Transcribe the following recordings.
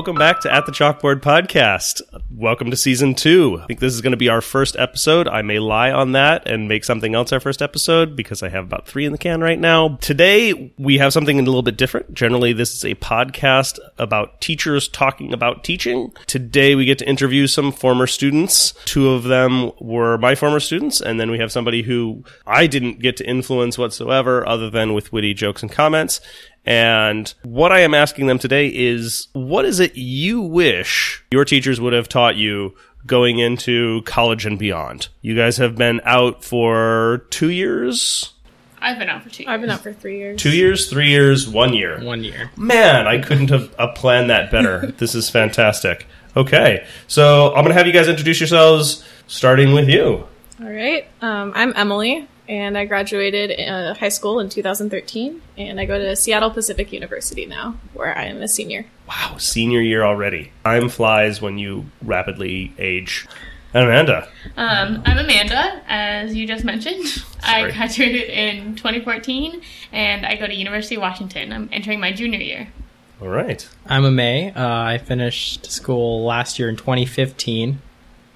Welcome back to At the Chalkboard Podcast. Welcome to season two. I think this is going to be our first episode. I may lie on that and make something else our first episode because I have about three in the can right now. Today, we have something a little bit different. Generally, this is a podcast about teachers talking about teaching. Today, we get to interview some former students. Two of them were my former students, and then we have somebody who I didn't get to influence whatsoever other than with witty jokes and comments. And what I am asking them today is what is it you wish your teachers would have taught you going into college and beyond? You guys have been out for two years? I've been out for two. Years. I've been out for three years. Two years, three years, one year. One year. Man, I couldn't have uh, planned that better. this is fantastic. Okay, so I'm going to have you guys introduce yourselves, starting with you. All right. Um, I'm Emily, and I graduated uh, high school in 2013, and I go to Seattle Pacific University now, where I am a senior. Wow, senior year already. Time flies when you rapidly age. And Amanda. Um, I'm Amanda, as you just mentioned. I graduated in 2014, and I go to University of Washington. I'm entering my junior year. All right. I'm Amaya. Uh, I finished school last year in 2015.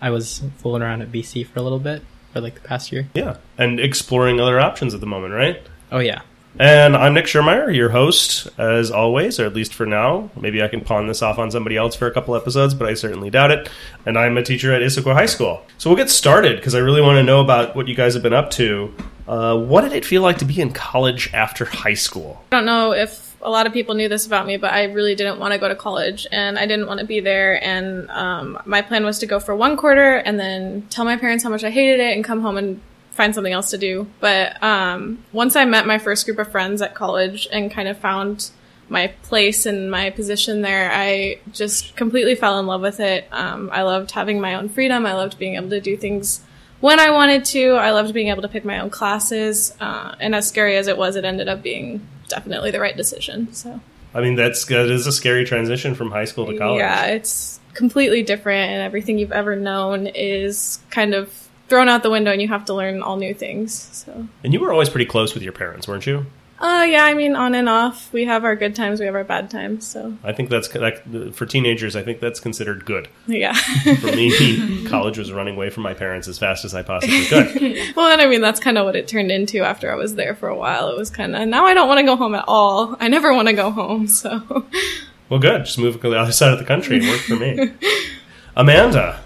I was fooling around at BC for a little bit for like the past year. Yeah, and exploring other options at the moment, right? Oh yeah. And I'm Nick Schermeyer, your host, as always, or at least for now. Maybe I can pawn this off on somebody else for a couple episodes, but I certainly doubt it. And I'm a teacher at Issaquah High School. So we'll get started because I really want to know about what you guys have been up to. Uh, what did it feel like to be in college after high school? I don't know if a lot of people knew this about me, but I really didn't want to go to college, and I didn't want to be there. And um, my plan was to go for one quarter and then tell my parents how much I hated it and come home and find something else to do. But um, once I met my first group of friends at college and kind of found my place and my position there, I just completely fell in love with it. Um, I loved having my own freedom. I loved being able to do things when I wanted to. I loved being able to pick my own classes. Uh, and as scary as it was, it ended up being definitely the right decision. So I mean, that's that is a scary transition from high school to college. yeah, it's completely different, and everything you've ever known is kind of thrown out the window, and you have to learn all new things. So. And you were always pretty close with your parents, weren't you? Uh, yeah, I mean, on and off. We have our good times, we have our bad times. So, I think that's that, for teenagers. I think that's considered good. yeah. For me, college was running away from my parents as fast as I possibly could. well, and I mean, that's kind of what it turned into after I was there for a while. It was kind of, now I don't want to go home at all. I never want to go home, so. Well, good. Just move to the other side of the country. It worked for me. Amanda.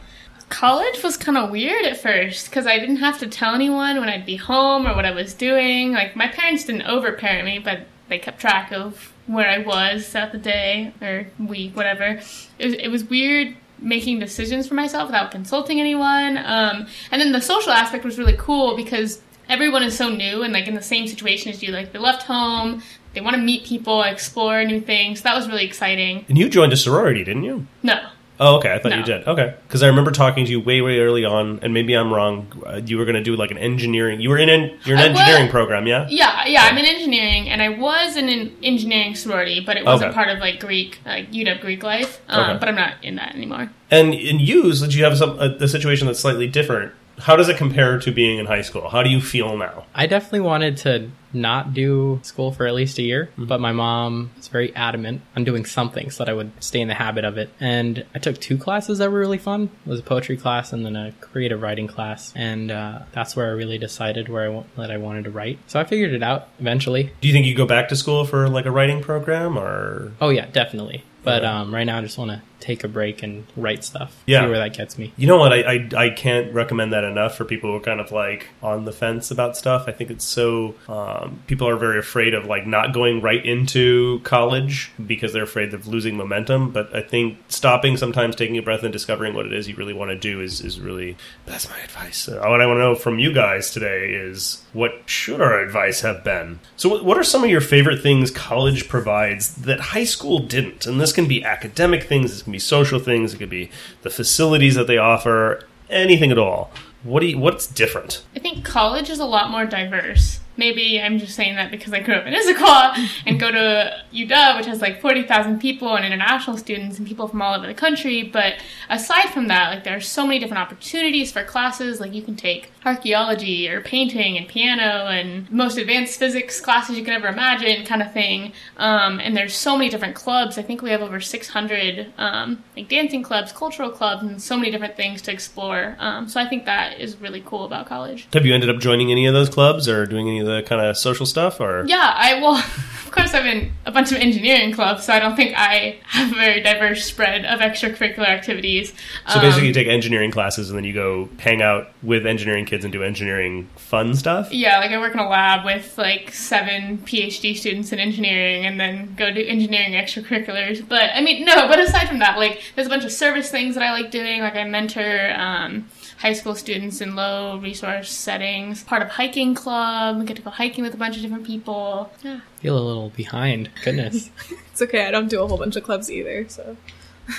College was kind of weird at first because I didn't have to tell anyone when I'd be home or what I was doing. Like, my parents didn't overparent me, but they kept track of where I was throughout the day or week, whatever. It was, it was weird making decisions for myself without consulting anyone. Um, and then the social aspect was really cool because everyone is so new and like in the same situation as you. Like, they left home, they want to meet people, explore new things. That was really exciting. And you joined a sorority, didn't you? No. Oh, okay. I thought No. you did. Okay. Because I remember talking to you way, way early on, and maybe I'm wrong. Uh, you were going to do like an engineering. You were in an, you're an I was- engineering program, yeah? Yeah, yeah, I'm in engineering, and I was in an engineering sorority, but it wasn't Okay. part of like Greek, like UW Greek life. Um, Okay. But I'm not in that anymore. And in use, that you have some a, a situation that's slightly different. How does it compare to being in high school? How do you feel now? I definitely wanted to not do school for at least a year, but my mom was very adamant on doing something so that I would stay in the habit of it. And I took two classes that were really fun. It was a poetry class and then a creative writing class. And uh, that's where I really decided where I that I wanted to write. So I figured it out eventually. Do you think you go back to school for like a writing program or? Oh yeah, definitely. But um, right now I just want to take a break and write stuff. Yeah. See where that gets me. You know what? I, I I can't recommend that enough for people who are kind of like on the fence about stuff. I think it's so um, people are very afraid of like not going right into college because they're afraid of losing momentum. But I think stopping sometimes, taking a breath, and discovering what it is you really want to do is is really that's my advice. Uh, what I want to know from you guys today is what should our advice have been. So, what- what are some of your favorite things college provides that high school didn't? And this can be academic things, can be social things, it could be the facilities that they offer, anything at all. What do you, what's different? I think college is a lot more diverse. maybe I'm just saying that because I grew up in Issaquah and go to UW, which has like 40,000 people and international students and people from all over the country. But aside from that, like there are so many different opportunities for classes. Like you can take archaeology or painting and piano and most advanced physics classes you can ever imagine, kind of thing. Um, and there's so many different clubs. I think we have over 600 um, like dancing clubs, cultural clubs, and so many different things to explore. Um, so I think that is really cool about college. Have you ended up joining any of those clubs or doing any of the kind of social stuff? Or Yeah, I well, of course, I'm in a bunch of engineering clubs, so I don't think I have a very diverse spread of extracurricular activities. so basically, you take engineering classes and then you go hang out with engineering kids and do engineering fun stuff. Yeah, like I work in a lab with like seven PhD students in engineering and then go do engineering extracurriculars. But I mean, no, but aside from that, like there's a bunch of service things that I like doing. Like I mentor um, high school students in low resource settings, part of hiking club, get to go hiking with a bunch of different people. Yeah. Feel a little behind. Goodness. It's okay. I don't do a whole bunch of clubs either. So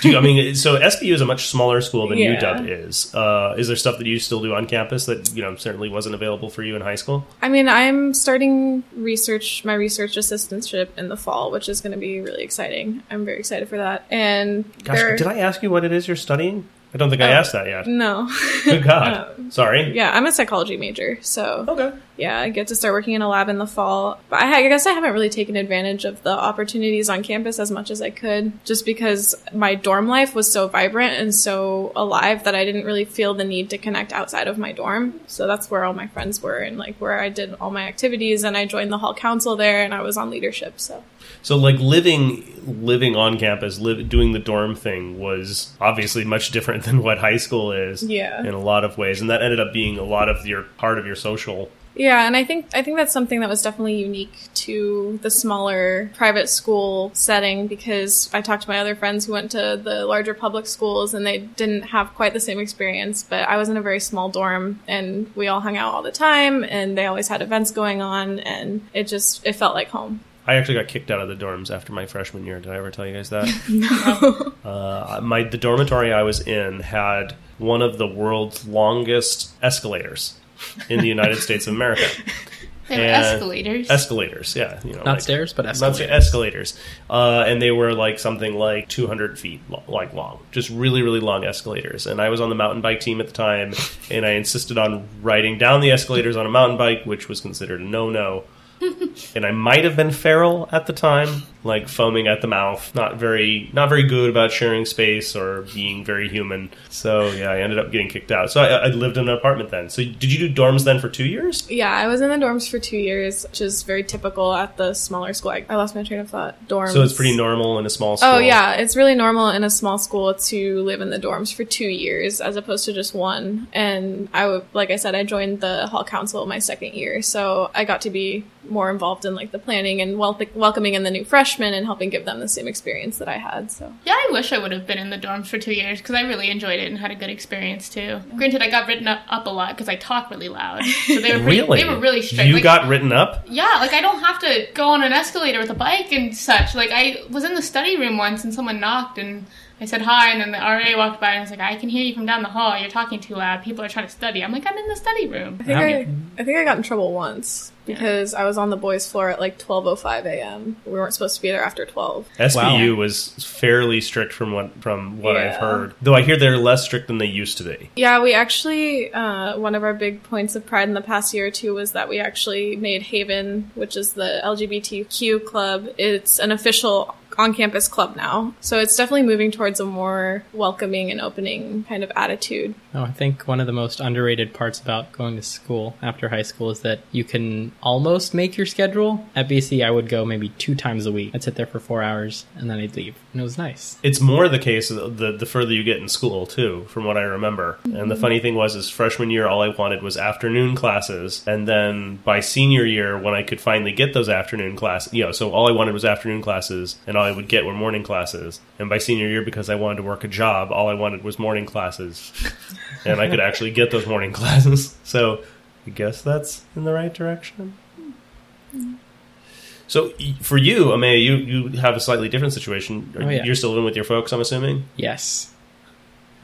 Do you, I mean, so SPU is a much smaller school than Yeah. UW is. Uh, is there stuff that you still do on campus that you know certainly wasn't available for you in high school? I mean, I'm starting research, my research assistantship in the fall, which is going to be really exciting. I'm very excited for that. And Gosh, there- did I ask you what it is you're studying? I don't think I Oh. asked that yet. No. Good God, sorry. yeah, I'm a psychology major, so Okay. Yeah, I get to start working in a lab in the fall. But I, I guess I haven't really taken advantage of the opportunities on campus as much as I could, just because my dorm life was so vibrant and so alive that I didn't really feel the need to connect outside of my dorm. So that's where all my friends were and like where I did all my activities, and I joined the hall council there, and I was on leadership. So So like living living on campus, live, doing the dorm thing was obviously much different than what high school is. Yeah. In a lot of ways, and that ended up being a lot of your part of your social. Yeah, and I think I think that's something that was definitely unique to the smaller private school setting because I talked to my other friends who went to the larger public schools and they didn't have quite the same experience. But I was in a very small dorm and we all hung out all the time and they always had events going on and it just it felt like home. I actually got kicked out of the dorms after my freshman year. Did I ever tell you guys that? no. Uh, my the dormitory I was in had one of the world's longest escalators in the United States of America. They were escalators. Escalators, yeah, you know, Not like- stairs, but escalators. sa- escalators, uh, and they were like something like 200 feet lo- like long, just really really long escalators. And I was on the mountain bike team at the time, and I insisted on riding down the escalators on a mountain bike, which was considered a no no. and I might have been feral at the time, like foaming at the mouth, not very not very good about sharing space or being very human. So yeah, I ended up getting kicked out. So I, I lived in an apartment then. So did you do dorms then for two years? Yeah, I was in the dorms for two years, which is very typical at the smaller school. I, I lost my train of thought. Dorms. So it's pretty normal in a small oh, school. Oh yeah, it's really normal in a small school to live in the dorms for two years as opposed to just one. And I would, like I said, I joined the hall council my second year, so I got to be more involved in like the planning and wel- welcoming in the new freshmen and helping give them the same experience that I had. So Yeah, I wish I would have been in the dorms for two years because I really enjoyed it and had a good experience too. Granted, I got written up, up a lot because I talk really loud, so they were pretty, Really? they were really strict. You Like, got written up? yeah, like I don't have to go on an escalator with a bike and such. Like I was in the study room once and someone knocked and I said hi and then the RA walked by and was like, I can hear you from down the hall. You're talking too loud. People are trying to study. I'm like, I'm in the study room. I think I, I think I got in trouble once because I was on the boys' floor at like 12:05 a.m. We weren't supposed to be there after 12. SPU was fairly strict from what from what I've heard. Though I hear they're less strict than they used to be. Yeah, we actually, uh, one of our big points of pride in the past year or two was that we actually made Haven, which is the LGBTQ club, it's an official on campus club now. So it's definitely moving towards a more welcoming and opening kind of attitude. No, I think one of the most underrated parts about going to school after high school is that you can almost make your schedule. At BC, I would go maybe two times a week. I'd sit there for four hours and then I'd leave. And it was nice. It's more the case the the further you get in school too, from what I remember. And the funny thing was, is freshman year all I wanted was afternoon classes, and then by senior year when I could finally get those afternoon classes, you know, so all I wanted was afternoon classes, and all I would get were morning classes. And by senior year, because I wanted to work a job, all I wanted was morning classes, and I could actually get those morning classes. So I guess that's in the right direction. So for you, Amaya, you you have a slightly different situation. Oh, yeah. You're still living with your folks, I'm assuming. Yes.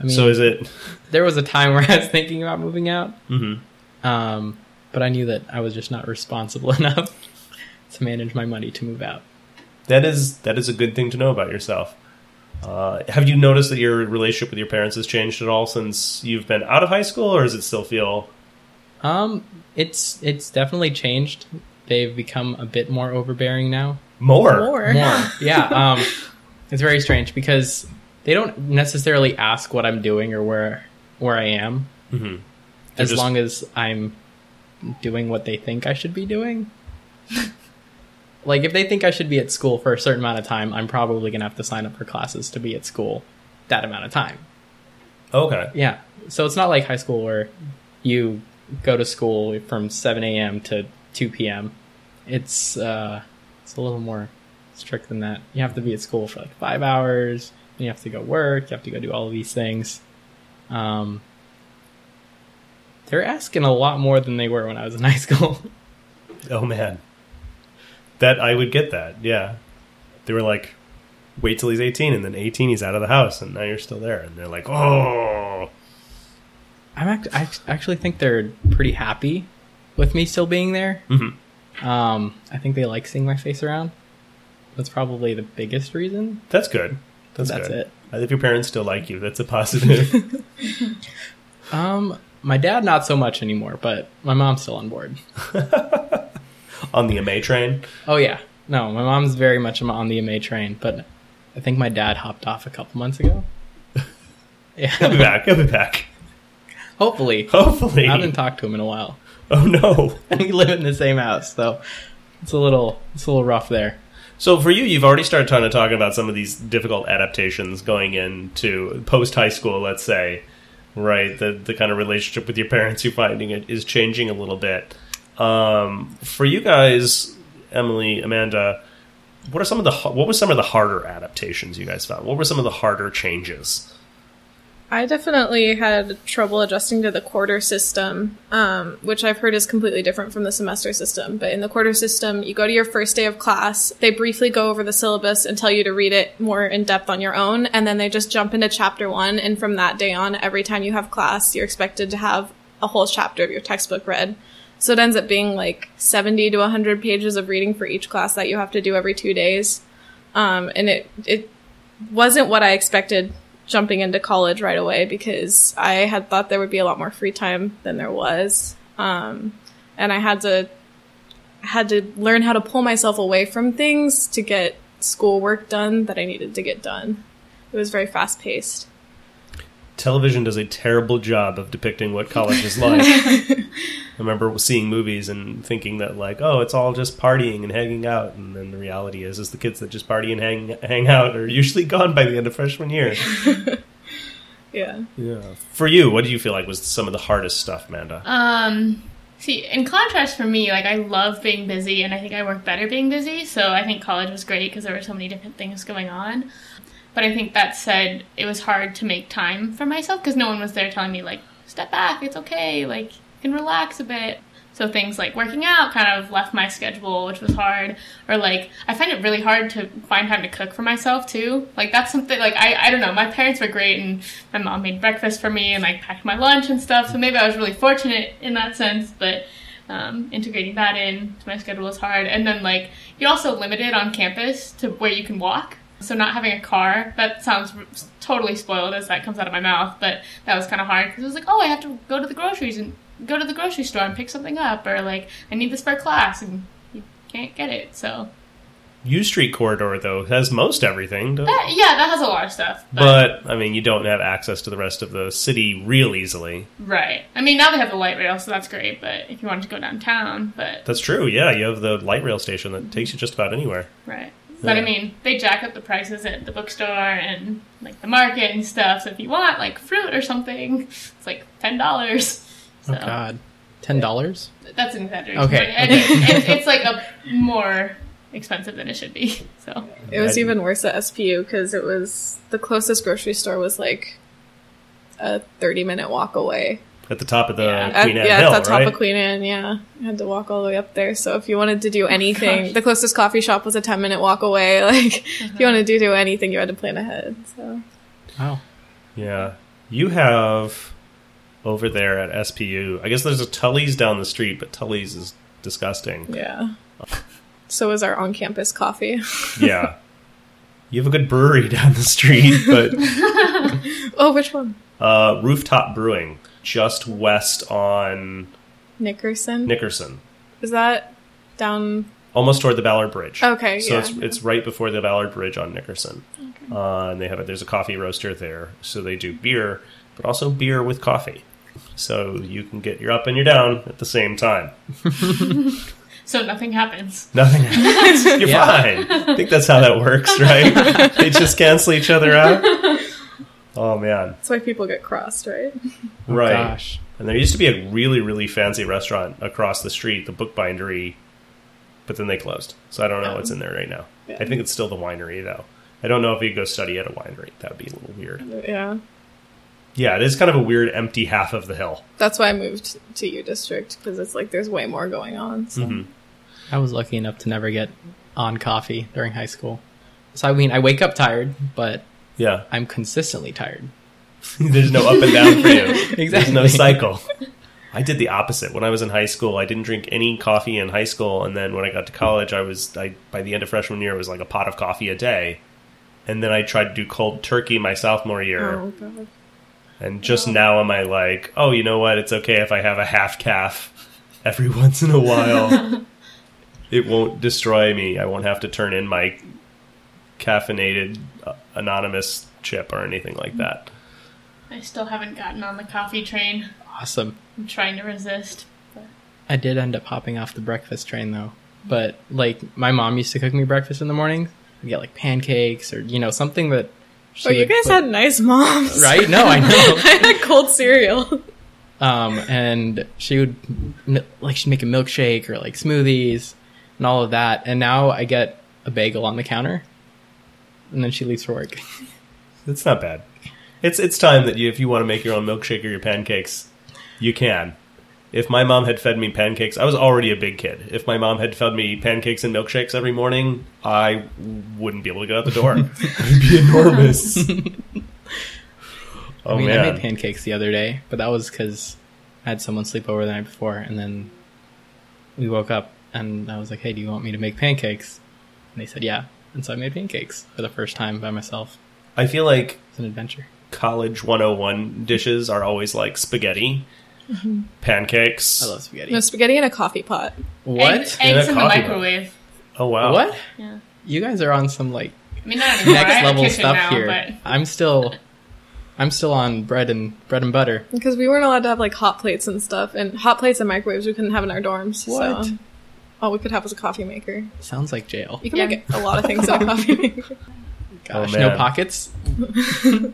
I mean, so is it? there was a time where I was thinking about moving out. hmm Um, but I knew that I was just not responsible enough to manage my money to move out. That is that is a good thing to know about yourself. Uh, have you noticed that your relationship with your parents has changed at all since you've been out of high school, or does it still feel? Um, it's it's definitely changed. They've become a bit more overbearing now. More. More. More, yeah. Um, it's very strange because they don't necessarily ask what I'm doing or where where I am, Mhm. as just- long as I'm doing what they think I should be doing. like if they think I should be at school for a certain amount of time, I'm probably gonna have to sign up for classes to be at school that amount of time. Okay. Yeah. So it's not like high school where you go to school from 7 a.m. to 2 p.m. It's uh, it's a little more strict than that. You have to be at school for like five hours. And you have to go work. You have to go do all of these things. Um, they're asking a lot more than they were when I was in high school. Oh man, that I would get that. Yeah, they were like, wait till he's eighteen, and then eighteen he's out of the house, and now you're still there, and they're like, oh, I'm act- I actually think they're pretty happy with me still being there. Mhm. Um, I think they like seeing my face around. That's probably the biggest reason. that's good. That's, That's good. it. If your parents still like you, that's a positive. Um, my dad not so much anymore, but my mom's still on board. On the MA train, Oh yeah, no, my mom's very much on the MA train, but I think my dad hopped off a couple months ago. Yeah, he'll be back. He'll be back. hopefully. Hopefully. I haven't talked to him in a while. oh no. we live in the same house, so it's a little it's a little rough there. So for you, you've already started kind of talking about some of these difficult adaptations going into post high school, let's say, right? The the kind of relationship with your parents you're finding it is changing a little bit. Um, for you guys, Emily, Amanda, what are some of the what was some of the harder adaptations you guys found? What were some of the harder changes? I definitely had trouble adjusting to the quarter system, um, which I've heard is completely different from the semester system. But in the quarter system, you go to your first day of class, they briefly go over the syllabus and tell you to read it more in depth on your own, and then they just jump into chapter one. And from that day on, every time you have class, you're expected to have a whole chapter of your textbook read. So it ends up being like 70 to 100 pages of reading for each class that you have to do every two days. Um, and it, it wasn't what I expected jumping into college right away because I had thought there would be a lot more free time than there was. Um, and I had to had to learn how to pull myself away from things to get schoolwork done that I needed to get done. It was very fast paced. Television does a terrible job of depicting what college is like. I remember seeing movies and thinking that like, oh, it's all just partying and hanging out, and then the reality is, is the kids that just party and hang hang out are usually gone by the end of freshman year. Yeah. Yeah. For you, what do you feel like was some of the hardest stuff, Amanda? Um, see, in contrast for me, like I love being busy, and I think I work better being busy. So I think college was great because there were so many different things going on. But I think that said, it was hard to make time for myself because no one was there telling me like, step back, it's okay, like you can relax a bit. So things like working out kind of left my schedule, which was hard. Or like I find it really hard to find time to cook for myself too. Like that's something like I I don't know. My parents were great, and my mom made breakfast for me and like packed my lunch and stuff. So maybe I was really fortunate in that sense, but. Um, integrating that in to my schedule was hard, and then like you're also limited on campus to where you can walk. So not having a car, that sounds totally spoiled as that comes out of my mouth, but that was kind of hard because it was like, oh, I have to go to the groceries and go to the grocery store and pick something up, or like I need this for class and you can't get it. So U Street corridor though has most everything, don't- that, yeah, that has a lot of stuff. But, but I mean, you don't have access to the rest of the city real easily. right, I mean now they have the light rail, so that's great. But if you wanted to go downtown, but That's true. Yeah, you have the light rail station that takes you just about anywhere. Right. But I mean, they jack up the prices at the bookstore and like the market and stuff. So if you want like fruit or something, it's like ten dollars. Oh, so Oh God, ten dollars? that's an exaggeration. Okay, but it- okay. it's, it's like a more expensive than it should be. So It was even worse at SPU because it was the closest grocery store was like a 30 minute walk away. At the top of the Yeah. At, Queen Anne yeah, Hill, at the top right? of Queen Anne, yeah. I had to walk all the way up there. So if you wanted to do anything, the closest coffee shop was a 10 minute walk away. Like, if you wanted to do anything, you had to plan ahead. So, Wow. Yeah. You have over there at SPU. I guess there's a Tully's down the street, but Tully's is disgusting. Yeah. So is our on-campus coffee. Yeah. You have a good brewery down the street, but oh, which one? uh, Rooftop Brewing, just west on Nickerson. Nickerson, is that down? almost toward the Ballard Bridge. Okay, so yeah. it's it's right before the Ballard Bridge on Nickerson, uh, and they have a, there's a coffee roaster there, so they do beer, but also beer with coffee, so you can get your up and your down at the same time. So nothing happens. Nothing happens. You're Yeah. fine. I think that's how that works, right? they just cancel each other out. Oh man, That's why people get crossed, right? right. Gosh. And there used to be a really, really fancy restaurant across the street, the Bookbindery, but then they closed. So I don't know Oh. what's in there right now. Yeah. I think it's still the winery though. I don't know if you go study at a winery. That would be a little weird. Yeah. Yeah, it is kind of a weird empty half of the hill. That's why I moved to your district because it's like there's way more going on. So. Mhm. I was lucky enough to never get on coffee during high school. So I mean, I wake up tired, but Yeah, I'm consistently tired. there's no up and down for you. There's Exactly. no cycle. I did the opposite. When I was in high school, I didn't drink any coffee in high school, and then when I got to college, I was I by the end of freshman year, it was like a pot of coffee a day. And then I tried to do cold turkey my sophomore year, Oh god. and just now am I like, oh, you know what? It's okay if I have a half caff every once in a while. it won't destroy me. I won't have to turn in my caffeinated uh, anonymous chip or anything like that. I still haven't gotten on the coffee train. Awesome. I'm trying to resist. I did end up hopping off the breakfast train though. But like my mom used to cook me breakfast in the morning. I'd get like pancakes or you know something that. she Oh, you guys put- had nice moms, right? No, I know. I had cold cereal. um, and she would like she'd make a milkshake or like smoothies and all of that. And now I get a bagel on the counter, and then she leaves for work. It's not bad. It's it's time that you, if you want to make your own milkshake or your pancakes, you can. If my mom had fed me pancakes, I was already a big kid. If my mom had fed me pancakes and milkshakes every morning, I wouldn't be able to get out the door. I'd be enormous. oh I mean, man, I made pancakes the other day, but that was because I had someone sleep over the night before, and then we woke up, and I was like, "Hey, do you want me to make pancakes?" And they said, "Yeah," and so I made pancakes for the first time by myself. I feel like It's an adventure. college 101 dishes are always like spaghetti, mm-hmm. pancakes. I love spaghetti. No spaghetti in a coffee pot. what? Eggs, In a eggs in the coffee mug. microwave. Oh wow, What? Yeah. You guys are on some like I mean, not next level stuff now, here. But I'm still, I'm still on bread and bread and butter. Because we weren't allowed to have like hot plates and stuff, and hot plates and microwaves we couldn't have in our dorms. What? So all we could have was a coffee maker. Sounds like jail. You can Yeah. make a lot of things in a coffee maker. Gosh, Oh, no pockets.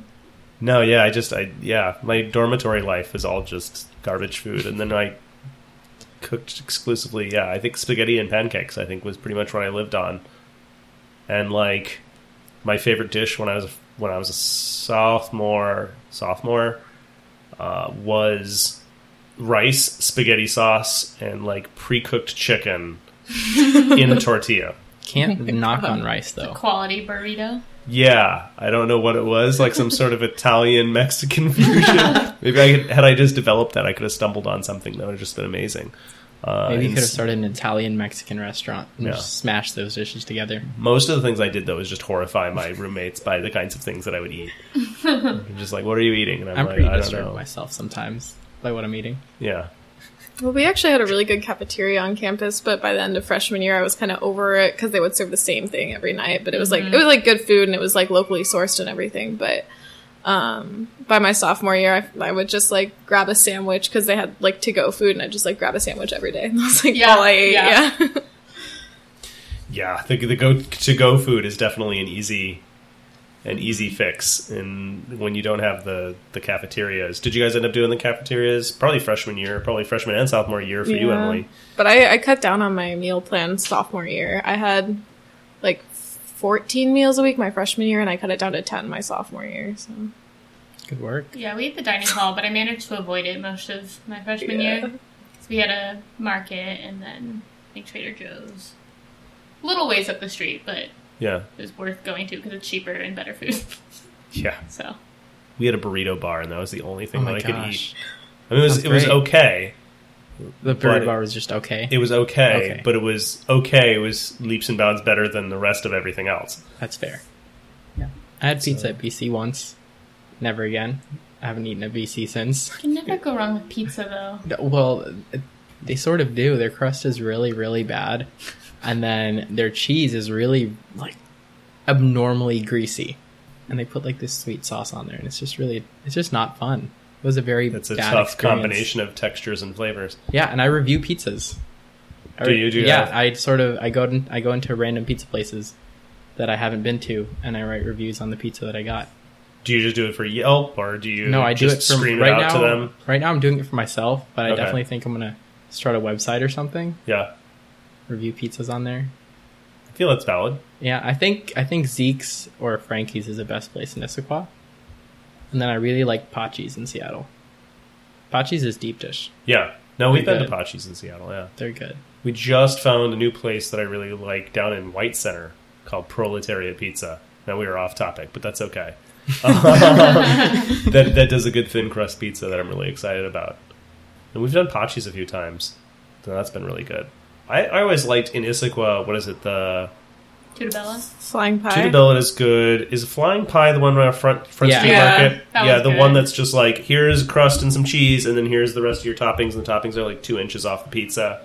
No, yeah, I just, I yeah, my dormitory life is all just garbage food, and then I cooked exclusively. Yeah, I think spaghetti and pancakes. I think was pretty much what I lived on, and like my favorite dish when I was a, when I was a sophomore sophomore uh, was rice, spaghetti sauce, and like pre cooked chicken in a tortilla. Can't knock on rice though. quality burrito. Yeah, I don't know what it was, like some sort of Italian Mexican fusion. Maybe I could, had I just developed that, I could have stumbled on something that would have just been amazing. Uh, Maybe you could have started an Italian Mexican restaurant and Yeah. just smashed those dishes together. Most of the things I did though was just horrify my roommates by the kinds of things that I would eat. They're just like, "What are you eating?" And I'm, I'm like, pretty "I don't disturbed know." myself sometimes by what I'm eating. Yeah, Well, we actually had a really good cafeteria on campus, but by the end of freshman year, I was kind of over it because they would serve the same thing every night. But it was like it was like good food and it was like locally sourced and everything. But um, by my sophomore year, I, I would just like grab a sandwich because they had like to go food, and I would just like grab a sandwich every day. And that's like Yeah, all I ate. yeah. Yeah. yeah. The, the go to go food is definitely an easy an easy fix. And when you don't have the the cafeterias, did you guys end up doing the cafeterias? Probably freshman year, probably freshman and sophomore year for you, Emily. But I, I cut down on my meal plan sophomore year. I had like 14 meals a week my freshman year, and I cut it down to 10 my sophomore year. So Good work. Yeah, we had the dining hall, but I managed to avoid it most of my freshman Yeah. year. 'Cause we had a market and then like Trader Joe's. A little ways up the street, but Yeah, it was worth going to because it's cheaper and better food. yeah. so We had a burrito bar, and that was the only thing Oh that my I could eat. I mean, it was Sounds it was great. okay. The burrito bar was just okay. It was okay, Okay. but it was okay. It was leaps and bounds better than the rest of everything else. That's fair. Yeah. I had pizza at BC once. Never again. I haven't eaten at BC since. You can never go wrong with pizza, though. Well, they sort of do. Their crust is really, really bad. And then their cheese is really, like, abnormally greasy. And they put, like, this sweet sauce on there. And it's just really, it's just not fun. It was a very It's a bad tough experience. combination of textures and flavors. Yeah, and I review pizzas. Do you do Yeah, that? I sort of I go in, I go into random pizza places that I haven't been to, and I write reviews on the pizza that I got. Do you just do it for Yelp, or do you no, I do just it scream right it out now. to them? Right now, I'm doing it for myself, but I Okay. definitely think I'm gonna start a website or something. Yeah, Review pizzas on there. I feel that's valid. Yeah, I think I think Zeke's or Frankie's is the best place in Issaquah, and then I really like Patxi's in Seattle. Patxi's is deep dish. Yeah. No, we've been to. Patxi's in Seattle. Yeah, They're good. we just found a new place that I really like down in White Center called Proletariat Pizza. Now we are off topic, but that's okay. that that does a good thin crust pizza that I'm really excited about. And we've done Patxi's a few times, so that's been really good. I, I always liked in Issaquah. What is it? The Tutta Bella? Flying pie. Tutta Bella is good. Is Flying Pie the one right front front Yeah. street Yeah, market? that yeah, was the good. one that's just like here's crust and some cheese, and then here's the rest of your toppings, and the toppings are like two inches off the pizza.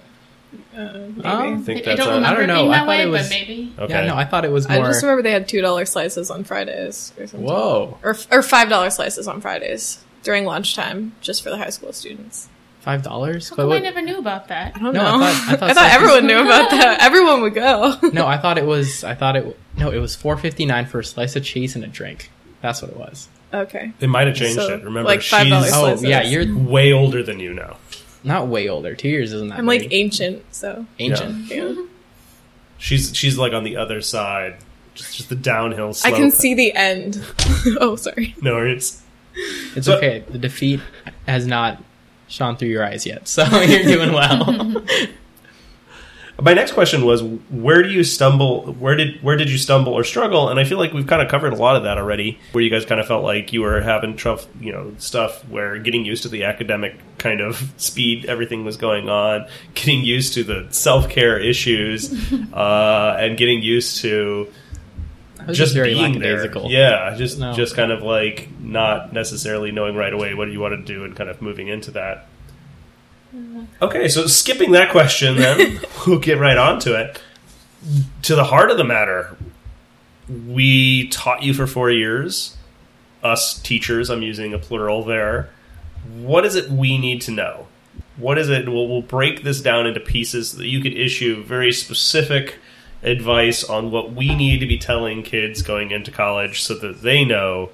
maybe. I Um, think I, I that's don't a, remember I don't it know. being I that thought way, it was- but maybe. okay. Yeah, no, I thought it was I more. just remember they had two dollar slices on Fridays or something. Whoa, Or or five dollar slices on Fridays during lunchtime, just for the high school students. Five dollars. But come I what? never knew about that? I don't No, I know. thought- I thought everyone knew about that. Everyone would go. No, I thought it was. I thought it. No, it was four fifty nine for a slice of cheese and a drink. That's what it was. okay. They might have changed So, it. Remember, like, she's $5 Oh yeah, you're way older than you now. not way older. Two years isn't that? I'm like big. ancient, so ancient. yeah. She's she's like on the other side, just just the downhill Slope. I can see the end. oh, sorry. No, it's It's So- okay. The defeat has not shone through your eyes yet, so you're doing well. My next question was where do you stumble where did where did you stumble or struggle and I feel like we've kind of covered a lot of that already where you guys kind of felt like you were having tough you know stuff where getting used to the academic kind of speed everything was going on getting used to the self-care issues uh, and getting used to just very being there yeah just No. just kind of like not necessarily knowing right away what you want to do and kind of moving into that Okay, so skipping that question, then we'll get right on to it. To the heart of the matter, we taught you for four years. Us teachers, I'm using a plural there. What is it we need to know? What is it? We'll, we'll break this down into pieces so that you could issue very specific advice on what we need to be telling kids going into college so that they know,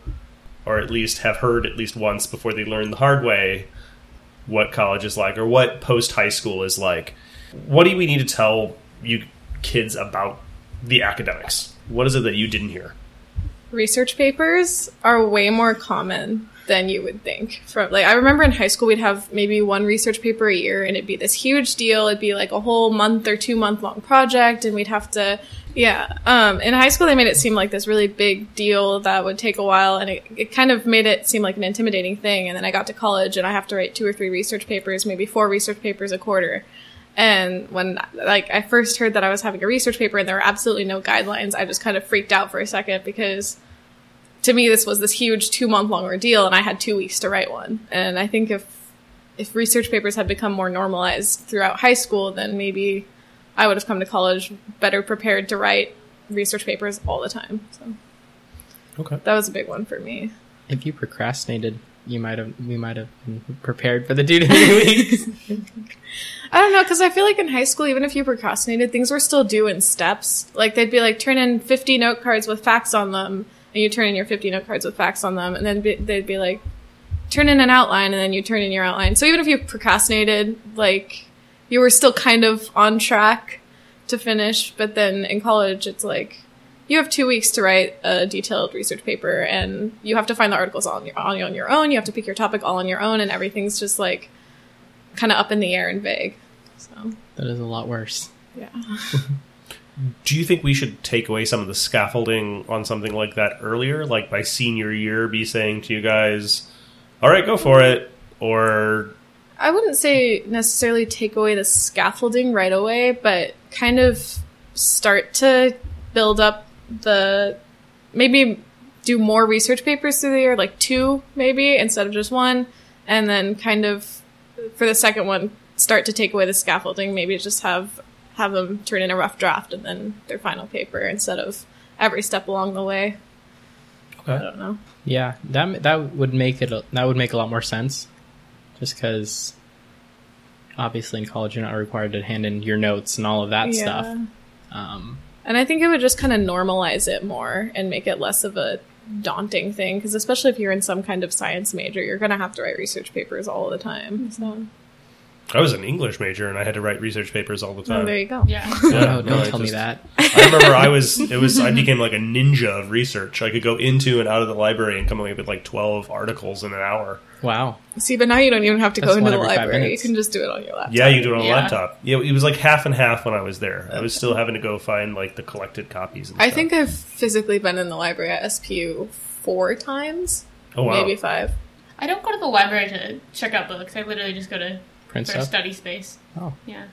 or at least have heard at least once before they learn the hard way, what college is like or what post high school is like. What do we need to tell you kids about the academics? What is it that you didn't hear? research papers are way more common than you would think. From like I remember in high school we'd have maybe one research paper a year and it'd be this huge deal. It'd be like a whole month or two month long project and we'd have to yeah. Um in high school they made it seem like this really big deal that would take a while and it, it kind of made it seem like an intimidating thing and then I got to college and I have to write two or three research papers, maybe four research papers a quarter. And when like I first heard that I was having a research paper and there were absolutely no guidelines, I just kind of freaked out for a second because to me this was this huge two month long ordeal and I had two weeks to write one. And I think if if research papers had become more normalized throughout high school, then maybe I would have come to college better prepared to write research papers all the time. So Okay. that was a big one for me. If you procrastinated, you might have. We might have been prepared for the two to three weeks. I don't know, because I feel like in high school, even if you procrastinated, things were still due in steps. Like they'd be like, turn in 50 note cards with facts on them, and you turn in your 50 note cards with facts on them, and then be, they'd be like, turn in an outline, and then you turn in your outline. So even if you procrastinated, like you were still kind of on track to finish. But then in college, it's like you have two weeks to write a detailed research paper, and you have to find the articles on your, on, on your own. You have to pick your topic all on your own, and everything's just like kind of up in the air and vague. So that is a lot worse. yeah. Do you think we should take away some of the scaffolding on something like that earlier? Like by senior year, be saying to you guys, all right, go for it? or I wouldn't say necessarily take away the scaffolding right away, but kind of start to build up the maybe do more research papers through the year, like two maybe instead of just one, and then kind of for the second one start to take away the scaffolding. Maybe just have have them turn in a rough draft and then their final paper instead of every step along the way. I don't know. Yeah, that that would make it a, that would make a lot more sense, just because obviously in college you're not required to hand in your notes and all of that stuff. Um, And I think it would just kind of normalize it more and make it less of a daunting thing. Because especially if you're in some kind of science major, you're going to have to write research papers all the time. So I was an English major and I had to write research papers all the oh, time. there you go. Yeah. Yeah, no, don't no, I tell me that. I remember I was it was I became like a ninja of research. I could go into and out of the library and come away with like twelve articles in an hour. Wow. See, but now you don't even have to That's go into the library. You can just do it on your laptop. Yeah, you do it on a laptop. Yeah, it was like half and half when I was there. I was still having to go find like the collected copies. And I stuff. think I've physically been in the library at SPU four times, Oh wow. maybe five. I don't go to the library to check out books. I literally just go to Print for stuff. study space. Oh. Yeah.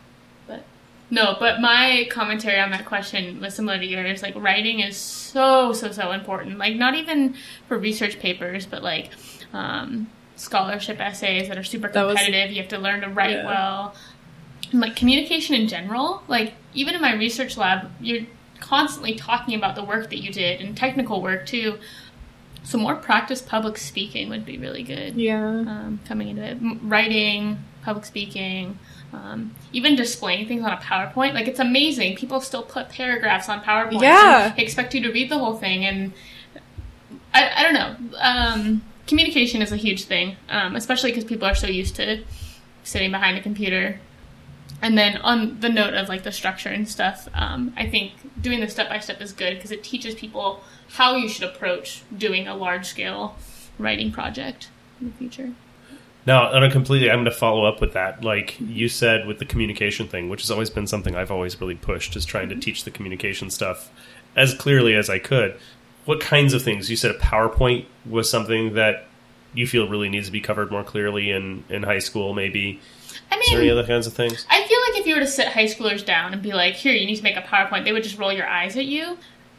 But no, but my commentary on that question was similar to yours. Like writing is so so so important. Like not even for research papers, but like um, scholarship essays that are super That was- competitive. you have to learn to write Yeah. well. And like communication in general. Like even in my research lab, you're constantly talking about the work that you did and technical work too. So more practice public speaking would be really good Yeah. um, coming into it. Writing, public speaking, um, even displaying things on a PowerPoint. Like, it's amazing. People still put paragraphs on PowerPoint. Yeah. expect you to read the whole thing. And I, I don't know. Um, communication is a huge thing, um, especially because people are so used to sitting behind a computer. And then on the note of like the structure and stuff, um, I think doing the step by step is good because it teaches people how you should approach doing a large scale writing project in the future. Now, on a completely, I'm going to follow up with that. Like you said with the communication thing, which has always been something I've always really pushed, is trying to teach the communication stuff as clearly as I could. What kinds of things? You said a PowerPoint was something that you feel really needs to be covered more clearly in, in high school, maybe. I Is there any other kinds of things? I feel like if you were to sit high schoolers down and be like, "Here, you need to make a PowerPoint," they would just roll your eyes at you.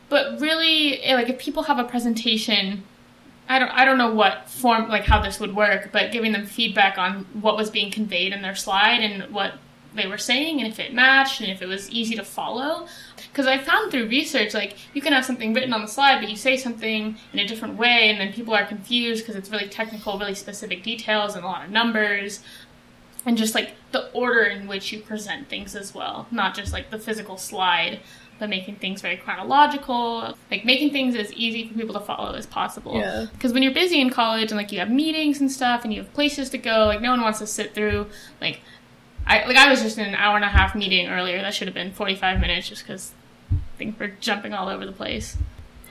But really, eh, like if people have a presentation, I don't, I don't know what form, like how this would work, but giving them feedback on what was being conveyed in their slide and what they were saying, and if it matched, and if it was easy to follow. Because I found through research, like you can have something written on the slide, but you say something in a different way, and then people are confused because it's really technical, really specific details, and a lot of numbers and just like the order in which you present things as well not just like the physical slide but making things very chronological like making things as easy for people to follow as possible Yeah. because when you're busy in college and like you have meetings and stuff and you have places to go like no one wants to sit through like i like i was just in an hour and a half meeting earlier that should have been 45 minutes just because things were jumping all over the place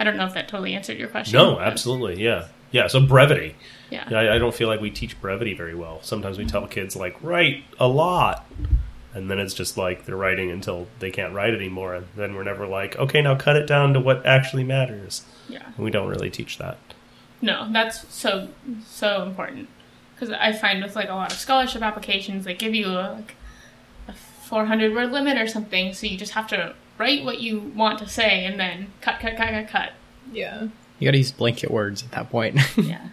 i don't know if that totally answered your question No, absolutely. Yeah. Yeah. So brevity. Yeah I, I don't feel like we teach brevity very well. Sometimes we tell kids, like, write a lot. And then it's just like they're writing until they can't write anymore. And then we're never like, okay, now cut it down to what actually matters. yeah And we don't really teach that. No, that's so so important because I find with like a lot of scholarship applications, they give you a, like a 400 word limit or something, so you just have to write what you want to say and then cut, cut, cut, cut, cut. Yeah. You got to use blanket words at that point. Yeah,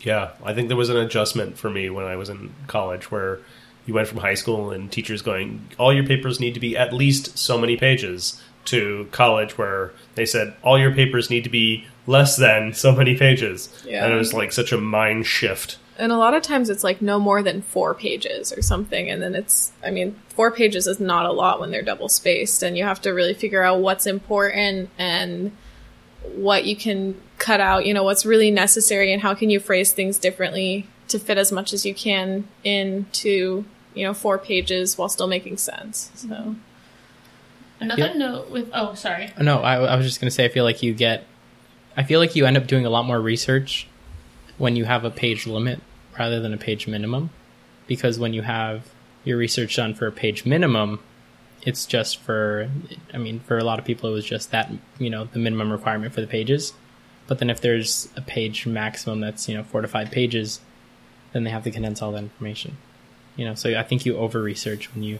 Yeah, I think there was an adjustment for me when I was in college where you went from high school and teachers going, all your papers need to be at least so many pages, to college where they said, all your papers need to be less than so many pages. Yeah. And it was like such a mind shift. And a lot of times it's like no more than four pages or something. And then it's, I mean, four pages is not a lot when they're double spaced. And you have to really figure out what's important and what you can cut out, you know, what's really necessary and how can you phrase things differently to fit as much as you can into, you know, four pages while still making sense. So, mm-hmm. another Yeah. note with oh sorry, no, I, I was just going to say, I feel like you get, I feel like you end up doing a lot more research when you have a page limit rather than a page minimum. Because when you have your research done for a page minimum, it's just for, I mean, for a lot of people, it was just that, you know, the minimum requirement for the pages. But then if there's a page maximum that's, you know, four to five pages, then they have to condense all that information. You know, so I think you over research when you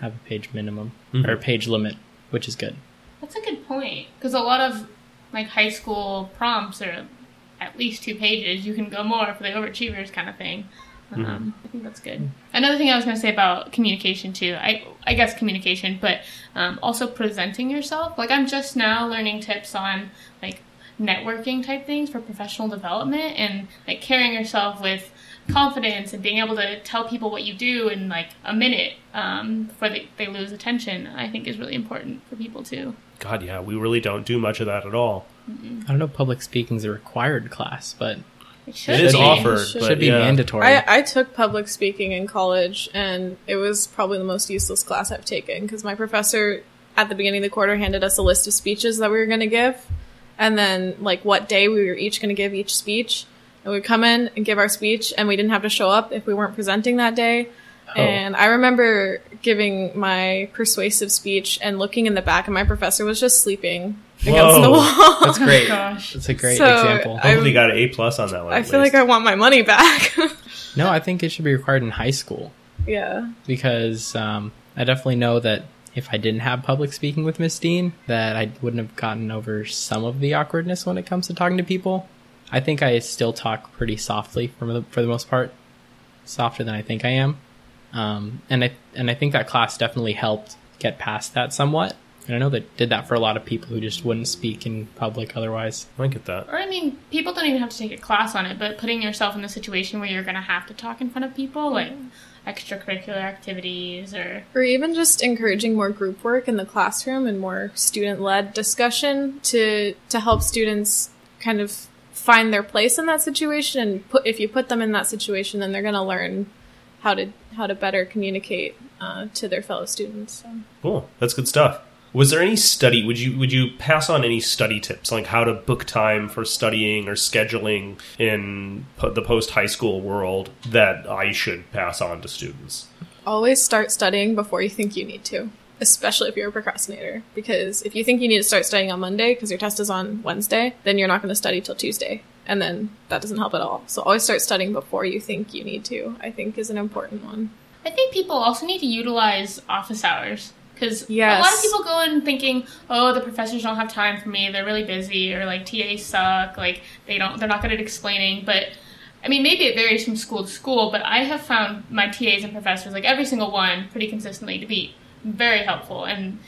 have a page minimum or mm-hmm. a page limit, which is good. That's a good point because a lot of like high school prompts are at least two pages. You can go more for the overachievers kind of thing. Um, I think that's good. Another thing I was going to say about communication too. I I guess communication, but um, also presenting yourself. Like I'm just now learning tips on like networking type things for professional development and like carrying yourself with confidence and being able to tell people what you do in like a minute um, before they, they lose attention. I think is really important for people too. God, yeah, we really don't do much of that at all. I don't know if public speaking is a required class, but It should It is be. offered, Should but should be yeah. mandatory. I, I took public speaking in college, and it was probably the most useless class I've taken because my professor at the beginning of the quarter handed us a list of speeches that we were going to give, and then like what day we were each going to give each speech, and we'd come in and give our speech, and we didn't have to show up if we weren't presenting that day. Oh. And I remember giving my persuasive speech and looking in the back, and my professor was just sleeping against the Whoa. wall. That's great. gosh. That's a great So, example. I- Hopefully, got an A plus on that one. I at feel like least. I want my money back. no, I think it should be required in high school yeah. because um, I definitely know that if I didn't have public speaking with Miss Dean, that I wouldn't have gotten over some of the awkwardness when it comes to talking to people. I think I still talk pretty softly for the for the most part, softer than I think I am, um, and I and I think that class definitely helped get past that somewhat. And I know that did that for a lot of people who just wouldn't speak in public otherwise. I get that. Or I mean, people don't even have to take a class on it, but putting yourself in the situation where you're going to have to talk in front of people, like extracurricular activities or Or even just encouraging more group work in the classroom and more student led discussion to to help students kind of find their place in that situation and put if you put them in that situation then they're going to learn how to how to better communicate uh, to their fellow students. So. Cool. That's good stuff. Was there any study? Would you would you pass on any study tips, like how to book time for studying or scheduling in po- the post high school world that I should pass on to students? Always start studying before you think you need to, especially if you're a procrastinator. Because if you think you need to start studying on Monday because your test is on Wednesday, then you're not going to study till Tuesday. And then that doesn't help at all. So always start studying before you think you need to, I think is an important one. I think people also need to utilize office hours because Yes. a lot of people go in thinking, "Oh, the professors don't have time for me; they're really busy," or like TAs suck, like they don't, they're not good at explaining. But I mean, maybe it varies from school to school, but I have found my TAs and professors, like every single one, pretty consistently to be very helpful. And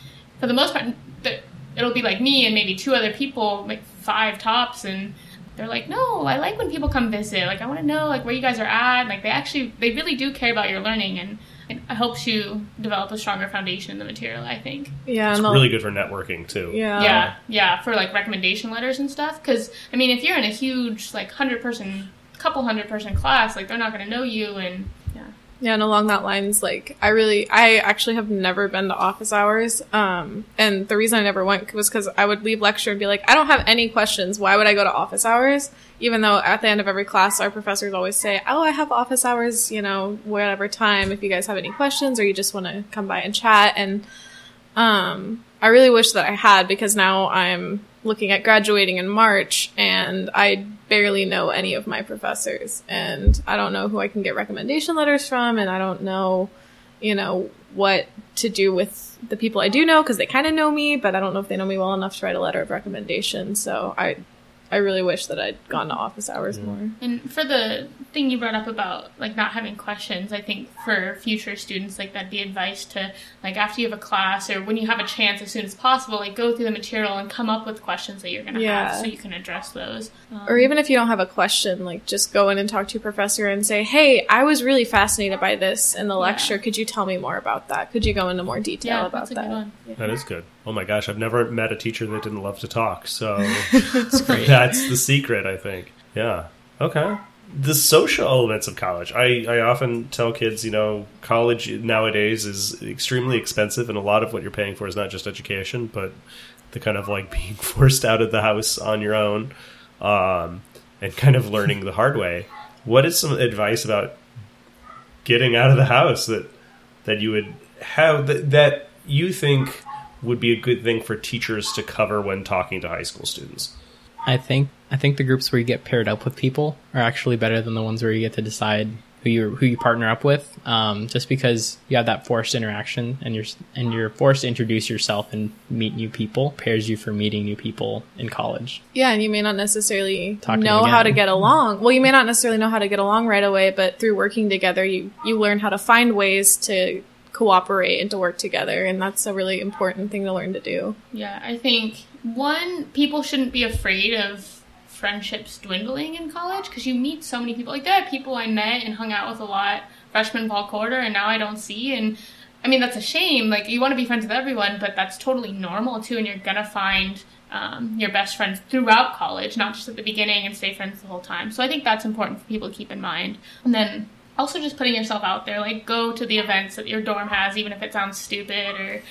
for the most part, the, it'll be like me and maybe two other people, like five tops, and they're like, no, I like when people come visit. Like, I want to know like where you guys are at. Like, they actually, they really do care about your learning, and it helps you develop a stronger foundation in the material. I think. Yeah, It's really good for networking too. Yeah. yeah, yeah, for like recommendation letters and stuff. Because I mean, if you're in a huge like hundred person, couple hundred person class, like they're not going to know you, and yeah. And along that lines, like I really, I actually have never been to office hours. Um, and the reason I never went was because I would leave lecture and be like, I don't have any questions. Why would I go to office hours? Even though at the end of every class, our professors always say, "Oh, I have office hours. You know, whatever time. If you guys have any questions or you just want to come by and chat." And um, I really wish that I had because now I'm looking at graduating in March and I barely know any of my professors and I don't know who I can get recommendation letters from and I don't know, you know, what to do with the people I do know because they kind of know me, but I don't know if they know me well enough to write a letter of recommendation. So I I really wish that I'd gone to office hours more. And for the thing you brought up about like not having questions, I think for future students, like that'd be advice to like after you have a class or when you have a chance as soon as possible, like go through the material and come up with questions that you're gonna Yeah. have so you can address those. Um, Or even if you don't have a question, like just go in and talk to your professor and say, "Hey, I was really fascinated by this in the lecture. Could you tell me more about that? Could you go into more detail yeah, about that's a that?" good one. That is good. Oh my gosh, I've never met a teacher that didn't love to talk. So that's the secret, I think. Yeah. Okay. The social elements of college. I, I often tell kids, you know, college nowadays is extremely expensive, and a lot of what you're paying for is not just education, but the kind of like being forced out of the house on your own um, and kind of learning the hard way. What is some advice about getting out of the house that that you would have that, that you think would be a good thing for teachers to cover when talking to high school students? I think I think the groups where you get paired up with people are actually better than the ones where you get to decide who you who you partner up with. Um, just because you have that forced interaction and you're and you're forced to introduce yourself and meet new people pairs you for meeting new people in college. Yeah, and you may not necessarily Talk know them how to get along. Well, you may not necessarily know how to get along right away, but through working together, you you learn how to find ways to cooperate and to work together, and that's a really important thing to learn to do. Yeah, I think one, people shouldn't be afraid of friendships dwindling in college because you meet so many people. Like there are people I met and hung out with a lot freshman fall quarter, and now I don't see. And I mean that's a shame. Like you want to be friends with everyone, but that's totally normal too. And you're gonna find um, your best friends throughout college, not just at the beginning, and stay friends the whole time. So I think that's important for people to keep in mind. And then also just putting yourself out there like go to the events that your dorm has even if it sounds stupid or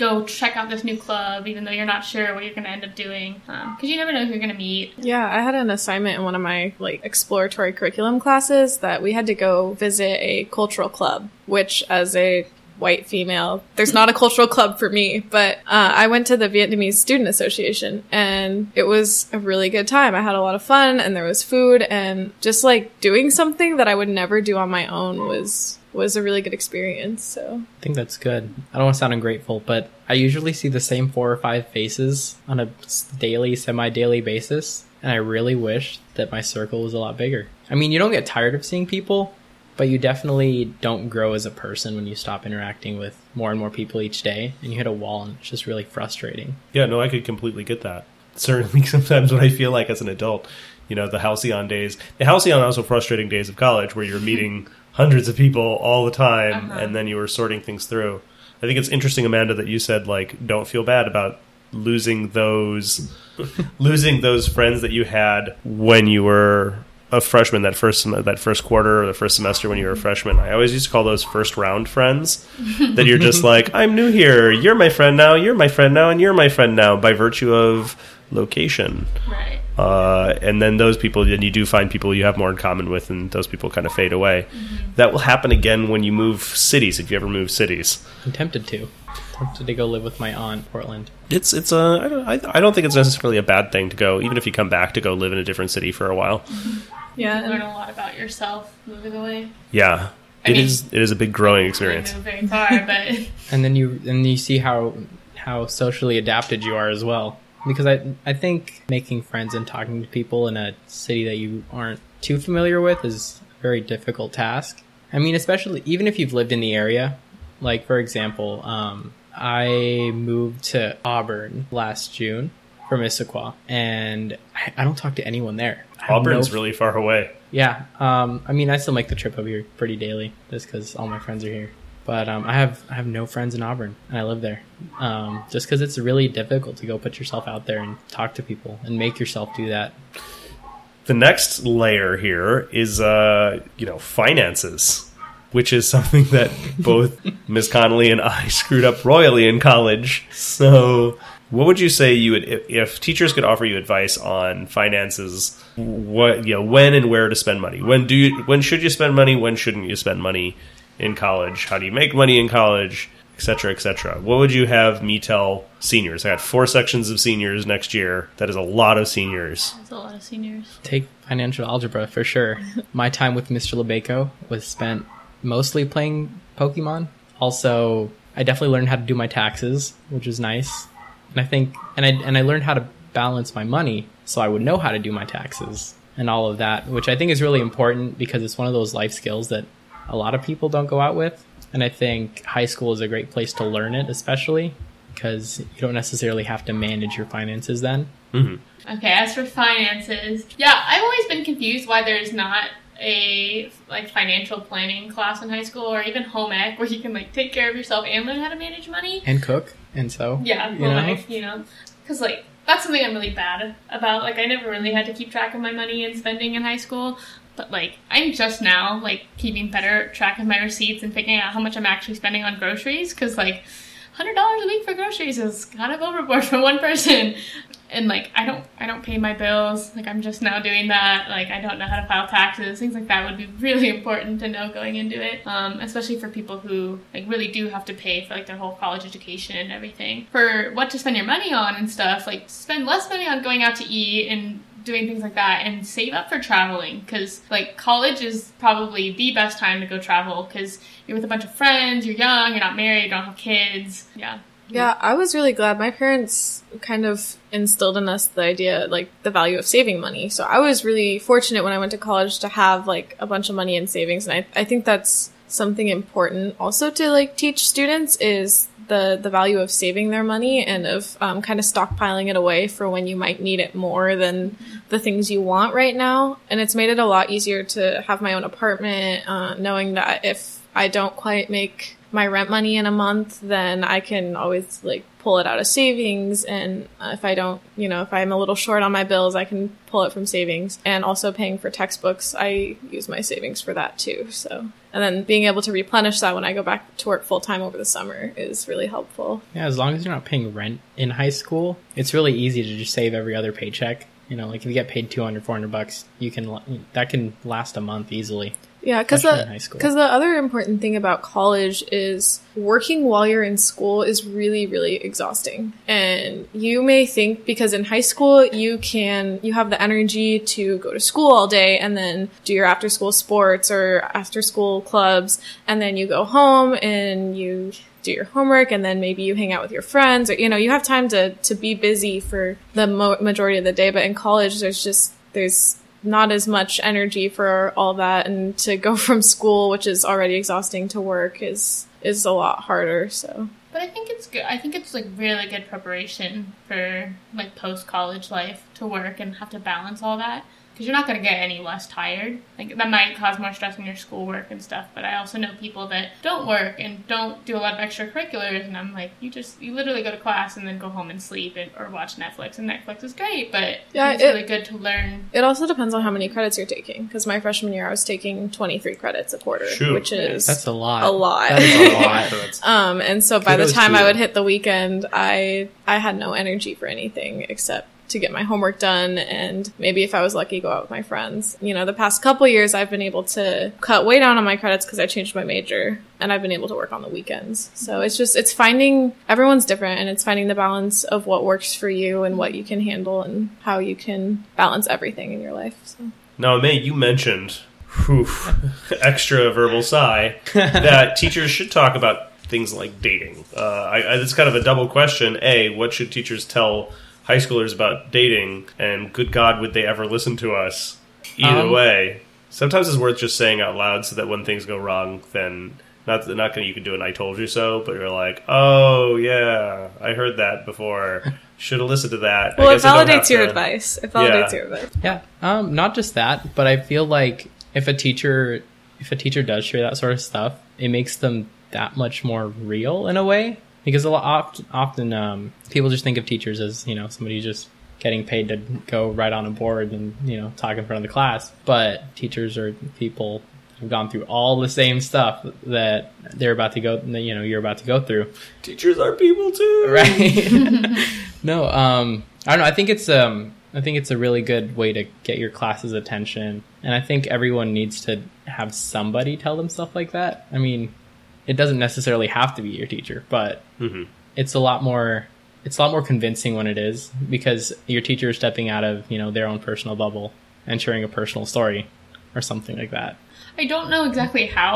go check out this new club even though you're not sure what you're going to end up doing um, because you never know who you're going to meet. Yeah, I had an assignment in one of my like exploratory curriculum classes that we had to go visit a cultural club, which as a white female, there's not a cultural club for me, but uh, I went to the Vietnamese Student Association and it was a really good time. I had a lot of fun and there was food and just like doing something that I would never do on my own was was a really good experience. So I think that's good. I don't want to sound ungrateful, but I usually see the same four or five faces on a daily, semi daily basis, and I really wish that my circle was a lot bigger. I mean, you don't get tired of seeing people, but you definitely don't grow as a person when you stop interacting with more and more people each day, and you hit a wall, and it's just really frustrating. Yeah, no, I could completely get that. Certainly, sometimes what I feel like as an adult, you know, the halcyon days, the halcyon also frustrating days of college where you're meeting hundreds of people all the time Uh-huh. and then you were sorting things through. I think it's interesting, Amanda, that you said like don't feel bad about losing those losing those friends that you had when you were a freshman that first that first quarter or the first semester when you were a freshman. I always used to call those first round friends that you're just like I'm new here, you're my friend now, you're my friend now, and you're my friend now by virtue of location. right Uh, and then those people, then you do find people you have more in common with, and those people kind of fade away. Mm-hmm. That will happen again when you move cities. If you ever move cities, I'm tempted to. Tempted to go live with my aunt in Portland. it's it's a I don't, I, I don't think it's necessarily a bad thing to go, even if you come back to go live in a different city for a while. Mm-hmm. Yeah, you learn a lot about yourself moving away Yeah, I it mean- is it is a big growing experience. very far but and then you and you see how how socially adapted you are as well. Because i i think making friends and talking to people in a city that you aren't too familiar with is a very difficult task. I mean especially even if you've lived in the area like for example um i moved to auburn last june from issaquah and i, I don't talk to anyone there I Auburn's no- really far away. yeah, um, I mean, I still make the trip over here pretty daily, just because all my friends are here. But um, I have I have no friends in Auburn, and I live there. Um, just because it's really difficult to go put yourself out there and talk to people and make yourself do that. The next layer here is uh, you know finances, which is something that both Ms. Connolly and I screwed up royally in college. So, what would you say you would if, if teachers could offer you advice on finances? What you know, when and where to spend money? When do you? When should you spend money? When shouldn't you spend money in college? How do you make money in college? Etc. Etc. What would you have me tell seniors? I got four sections of seniors next year. That is a lot of seniors. there's a lot of seniors Take financial algebra for sure. my time with Mr. Lebeco was spent mostly playing Pokemon. Also, I definitely learned how to do my taxes, which is nice. And I think, and I and I learned how to balance my money, so I would know how to do my taxes and all of that, which I think is really important because it's one of those life skills that a lot of people don't go out with. And I think high school is a great place to learn it, especially because you don't necessarily have to manage your finances then. Mm-hmm. Okay, as for finances, yeah, I've always been confused why there's not a like financial planning class in high school or even home ec where you can like take care of yourself and learn how to manage money. And cook, and so Yeah, you know? like, you know, because like that's something I'm really bad about. Like, I never really had to keep track of my money and spending in high school. But like, I'm just now like keeping better track of my receipts and figuring out how much I'm actually spending on groceries. Because like, hundred dollars a week for groceries is kind of overboard for one person. And like, I don't, I don't pay my bills. Like, I'm just now doing that. Like, I don't know how to file taxes. Things like that would be really important to know going into it. Um, especially for people who like really do have to pay for like their whole college education and everything. For what to spend your money on and stuff, like spend less money on going out to eat and doing things like that and save up for traveling because like college is probably the best time to go travel because you're with a bunch of friends you're young you're not married you don't have kids yeah Yeah, I was really glad. My parents kind of instilled in us the idea, like the value of saving money. So I was really fortunate when I went to college to have like a bunch of money in savings. And I, I think that's something important also to like teach students is the, the value of saving their money and of um, kind of stockpiling it away for when you might need it more than the things you want right now. And it's made it a lot easier to have my own apartment, uh, knowing that if I don't quite make my rent money in a month, then I can always like pull it out of savings. And if I don't, you know, if I'm a little short on my bills, I can pull it from savings. And also paying for textbooks, I use my savings for that too. So, and then being able to replenish that when I go back to work full time over the summer is really helpful. Yeah, as long as you're not paying rent in high school, it's really easy to just save every other paycheck. You know, like if you get paid 200, 400 bucks, you can that can last a month easily. Yeah, because the in high school. because the other important thing about college is working while you're in school is really really exhausting. And you may think because in high school you can you have the energy to go to school all day and then do your after school sports or after school clubs and then you go home and you do your homework and then maybe you hang out with your friends or you know you have time to to be busy for the mo- majority of the day but in college there's just there's not as much energy for all that and to go from school which is already exhausting to work is is a lot harder so But I think it's good. I think it's like really good preparation for like post college life to work and have to balance all that because you're not going to get any less tired. Like that might cause more stress in your schoolwork and stuff. But I also know people that don't work and don't do a lot of extracurriculars, and I'm like, you just you literally go to class and then go home and sleep and, or watch Netflix, and Netflix is great, but Yeah, it's it- really good to learn. it also depends on how many credits you're taking because my freshman year i was taking 23 credits a quarter Shoot. which is That's a lot. a lot That is a lot. Um and so by the time i would hit the weekend i i had no energy for anything except to get my homework done and maybe if I was lucky go out with my friends. You know, the past couple years I've been able to cut way down on my credits because I changed my major and I've been able to work on the weekends. So it's just it's finding everyone's different and it's finding the balance of what works for you and what you can handle and how you can balance everything in your life. So Now, May, you mentioned, whew, extra verbal sigh, that teachers should talk about things like dating. Uh, I, I, it's kind of a double question. A, what should teachers tell high schoolers about dating? And good God, would they ever listen to us? Either Um, way, sometimes it's worth just saying out loud so that when things go wrong, then not that not gonna you can do an "I told you so," but you're like, "Oh yeah, I heard that before. Should have listened to that." Well, it guess I validates your to- advice. It validates Yeah. your advice. Yeah. Um, not just that, but I feel like if a teacher if a teacher does share that sort of stuff, it makes them that much more real in a way. Because a lot often, often um, people just think of teachers as you know somebody just getting paid to go right on a board and you know talk in front of the class. But teachers are people who've gone through all the same stuff that they're about to go. that, You know, you're about to go through. Teachers are people too, right no um i don't know i think it's um i think it's a really good way to get your class's attention and i think everyone needs to have somebody tell them stuff like that i mean it doesn't necessarily have to be your teacher but Mhm. it's a lot more it's a lot more convincing when it is because your teacher is stepping out of you know their own personal bubble and sharing a personal story or something like that I don't know exactly how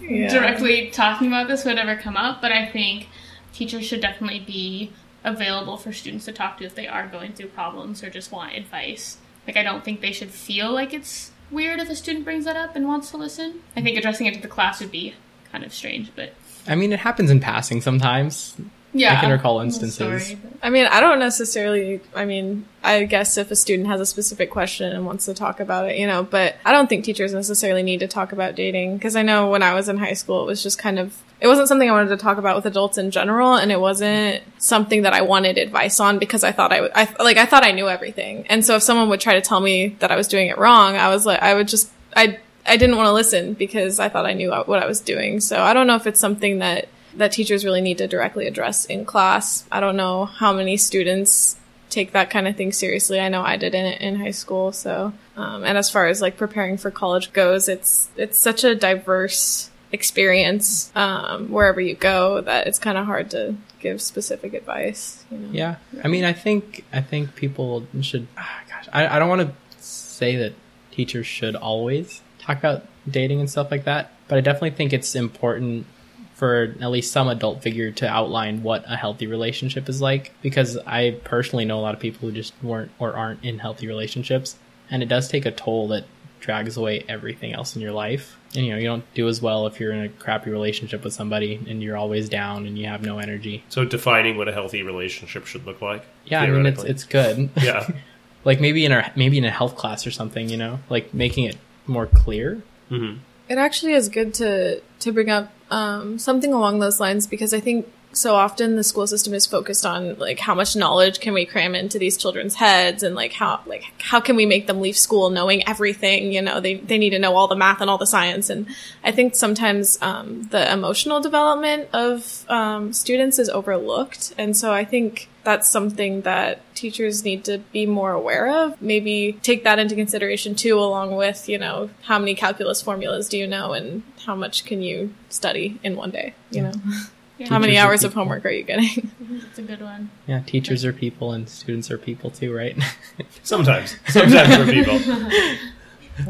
Yeah. directly talking about this would ever come up, but I think teachers should definitely be available for students to talk to if they are going through problems or just want advice. Like, I don't think they should feel like it's weird if a student brings that up and wants to listen. I think addressing it to the class would be kind of strange, but i mean it happens in passing sometimes yeah. I can recall instances. sorry, but- I mean, I don't necessarily. I mean, I guess if a student has a specific question and wants to talk about it, you know, but I don't think teachers necessarily need to talk about dating because I know when I was in high school, it was just kind of. It wasn't something I wanted to talk about with adults in general, and it wasn't something that I wanted advice on because I thought I, would- I like I thought I knew everything, and so if someone would try to tell me that I was doing it wrong, I was like, I would just, I, I didn't want to listen because I thought I knew what I was doing. So I don't know if it's something that that teachers really need to directly address in class. I don't know how many students take that kind of thing seriously. I know I didn't in high school. So, um, and as far as like preparing for college goes, it's it's such a diverse experience um, wherever you go that it's kind of hard to give specific advice. You know? Yeah, I mean, I think I think people should. ah, gosh, I, I don't want to say that teachers should always talk about dating and stuff like that, but I definitely think it's important for at least some adult figure to outline what a healthy relationship is like. Because I personally know a lot of people who just weren't or aren't in healthy relationships, and it does take a toll that drags away everything else in your life. And you know, you don't do as well if you're in a crappy relationship with somebody and you're always down and you have no energy. So defining what a healthy relationship should look like. Yeah, I mean it's it's good. yeah. like maybe in a maybe in a health class or something, you know, like making it more clear. hmm It actually is good to to bring up um, something along those lines because I think so often the school system is focused on like how much knowledge can we cram into these children's heads and like how like how can we make them leave school knowing everything you know? They they need to know all the math and all the science. And I think sometimes um, the emotional development of um, students is overlooked. And so I think that's something that teachers need to be more aware of. Maybe take that into consideration too, along with, you know, how many calculus formulas do you know and how much can you study in one day, you know? Yeah, How many hours of homework are you getting? That's a good one. Yeah, teachers are people and students are people too, right? Sometimes. Sometimes we're people.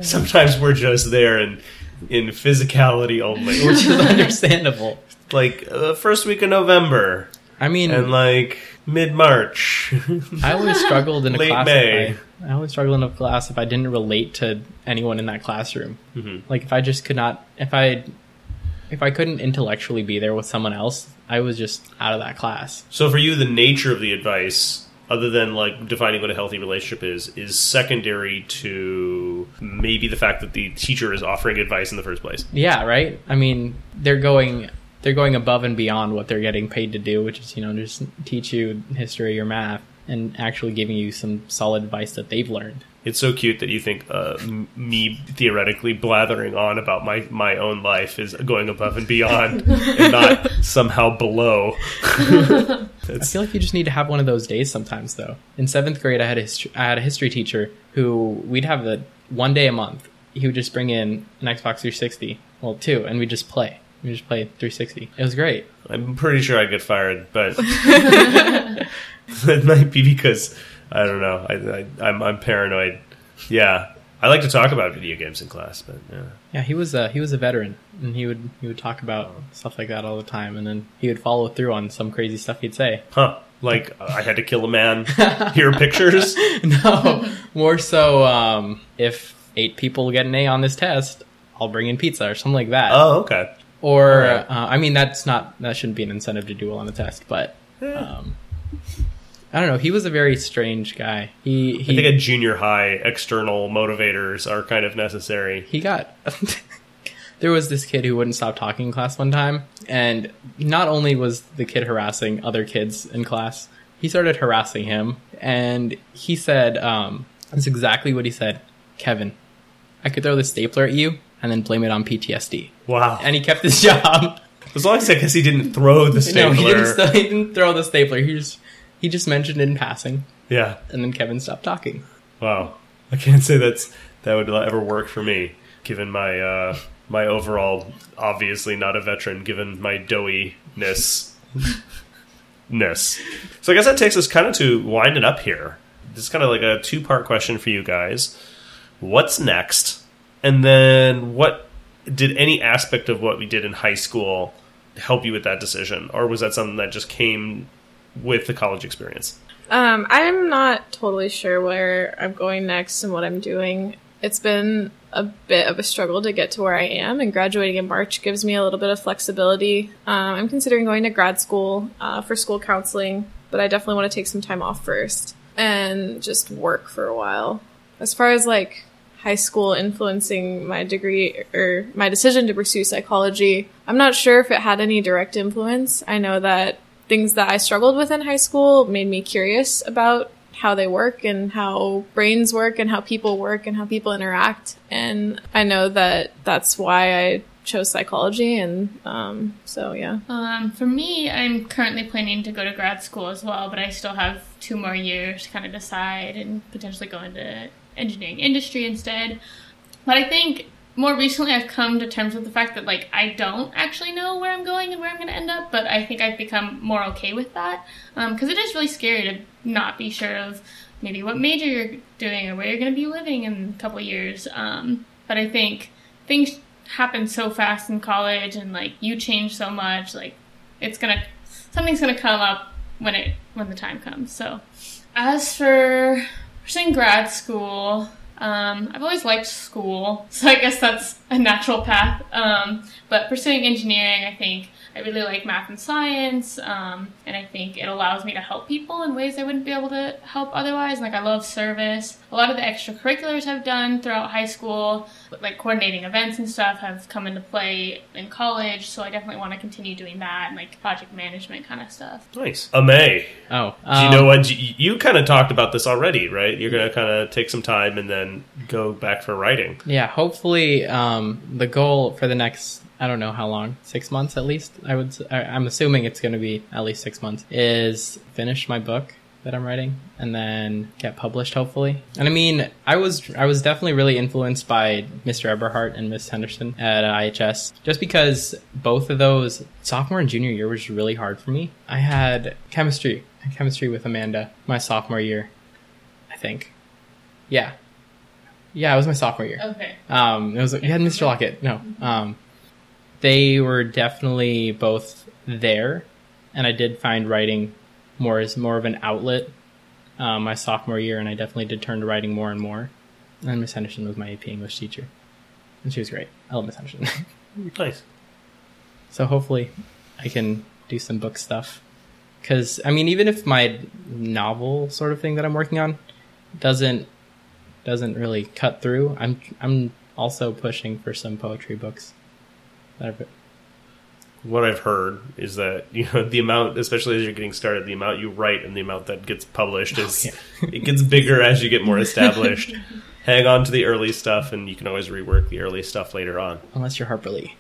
Sometimes we're just there in in physicality only. Which is understandable. like uh, first week of November I mean, and like mid March. I always struggled in a Late class. May. If I, I always struggled in a class if I didn't relate to anyone in that classroom. Mhm. Like if I just could not, if I, if I couldn't intellectually be there with someone else, I was just out of that class. So for you, the nature of the advice, other than like defining what a healthy relationship is, is secondary to maybe the fact that the teacher is offering advice in the first place. Yeah, right. I mean, they're going, they're going above and beyond what they're getting paid to do, which is you know just teach you history or math and actually giving you some solid advice that they've learned. It's so cute that you think uh, me theoretically blathering on about my, my own life is going above and beyond and not somehow below. I feel like you just need to have one of those days sometimes, though. In seventh grade, I had a history, I had a history teacher who we'd have the one day a month. He would just bring in an Xbox 360, well, two, and we'd just play. We just play 360. It was great. I'm pretty sure I'd get fired, but it might be because I don't know. I, I, I'm, I'm paranoid. Yeah, I like to talk about video games in class, but yeah. Yeah, he was a he was a veteran, and he would he would talk about stuff like that all the time, and then he would follow through on some crazy stuff he'd say. Huh. Like, I had to kill a man. Here are pictures. no, more so um, if eight people get an A on this test, I'll bring in pizza or something like that. Oh, okay. Or, Alright. uh, I mean, that's not that shouldn't be an incentive to do well on the test, but um, I don't know. He was a very strange guy. He I think at junior high, external motivators are kind of necessary. he got. there was this kid who wouldn't stop talking in class one time, and not only was the kid harassing other kids in class, he started harassing him, and he said, um, "That's exactly what he said, Kevin. I could throw the stapler at you." And then blame it on PTSD. Wow. And he kept his job. As long as I guess he didn't throw the stapler. No, he didn't, st- he didn't throw the stapler. He just he just mentioned it in passing, yeah. and then Kevin stopped talking. Wow. I can't say that's that would ever work for me, given my uh, my overall obviously not a veteran, given my doughiness. ness. So I guess that takes us kind of to wind it up here. This is kind of like a two part question for you guys. What's next? And then what did any aspect of what we did in high school help you with that decision? Or was that something that just came with the college experience? Um, I'm not totally sure where I'm going next and what I'm doing. It's been a bit of a struggle to get to where I am, and graduating in March gives me a little bit of flexibility. Um, I'm considering going to grad school uh, for school counseling, but I definitely want to take some time off first and just work for a while. As far as like high school influencing my degree or my decision to pursue psychology, I'm not sure if it had any direct influence. I know that things that I struggled with in high school made me curious about how they work and how brains work and how people work and how people interact. And I know that that's why I chose psychology. And um, so, yeah. Um, for me, I'm currently planning to go to grad school as well, but I still have two more years to kind of decide and potentially go into engineering industry instead. But I think more recently I've come to terms with the fact that like I don't actually know where I'm going and where I'm going to end up, but I think I've become more okay with that because it is really scary to not be sure of maybe what major you're doing or where you're going to be living in a couple years. Um, but I think things happen so fast in college and like you change so much, like it's gonna something's gonna come up when it when the time comes. So as for pursuing grad school, um, I've always liked school, so I guess that's a natural path. Um, but pursuing engineering, I think I really like math and science, um, and I think it allows me to help people in ways I wouldn't be able to help otherwise. Like I love service. A lot of the extracurriculars I've done throughout high school, like coordinating events and stuff, have come into play in college. So I definitely want to continue doing that and like project management kind of stuff. Nice. Amay. Oh, Do you know what? You, you kind of talked about this already, right? You're going to kind of take some time and then go back for writing. Yeah, hopefully, um, the goal for the next I don't know how long, six months at least. I would, I'm assuming it's going to be at least six months. Is finish my book that I'm writing and then get published hopefully. And I mean, I was I was definitely really influenced by Mr. Eberhardt and Miss Henderson at uh, IHS, just because both of those sophomore and junior year was really hard for me. I had chemistry, chemistry with Amanda my sophomore year, I think. Yeah, yeah, it was my sophomore year. Okay. Um, it was you had Mr. Lockett. No, um, they were definitely both there, and I did find writing more as more of an outlet um, my sophomore year, and I definitely did turn to writing more and more. And Miss Henderson was my AP English teacher, and she was great. I love Miss Henderson. Nice. so hopefully, I can do some book stuff. Because I mean, even if my novel sort of thing that I'm working on doesn't doesn't really cut through, I'm I'm also pushing for some poetry books. That I've, What I've heard is that you know the amount, especially as you're getting started, the amount you write and the amount that gets published is it gets bigger as you get more established. Hang on to the early stuff, and you can always rework the early stuff later on, unless you're Harper Lee,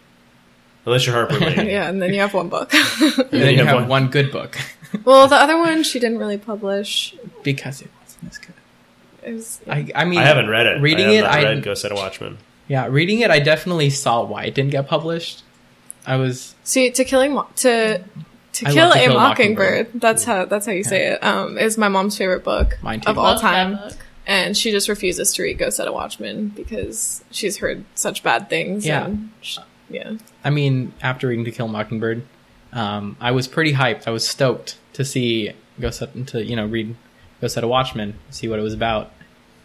unless you're Harper Lee. Yeah, and then you have one book. and then you have one good book well, the other one she didn't really publish. because it wasn't as good. It was, I I mean, I haven't read it. Reading I have it, not I read Go Set a Watchman. Yeah, reading it, I definitely saw why it didn't get published. I was see, to killing Mo- to to I kill To a Kill mockingbird. Mockingbird. That's how that's how you say it. Um, is my mom's favorite book Mine too. of all time, and she just refuses to read Go Set a Watchman because she's heard such bad things. Yeah. and sh yeah. I mean, after reading To Kill a Mockingbird, um, I was pretty hyped. I was stoked to see go set to you know read Go Set a Watchman, see what it was about,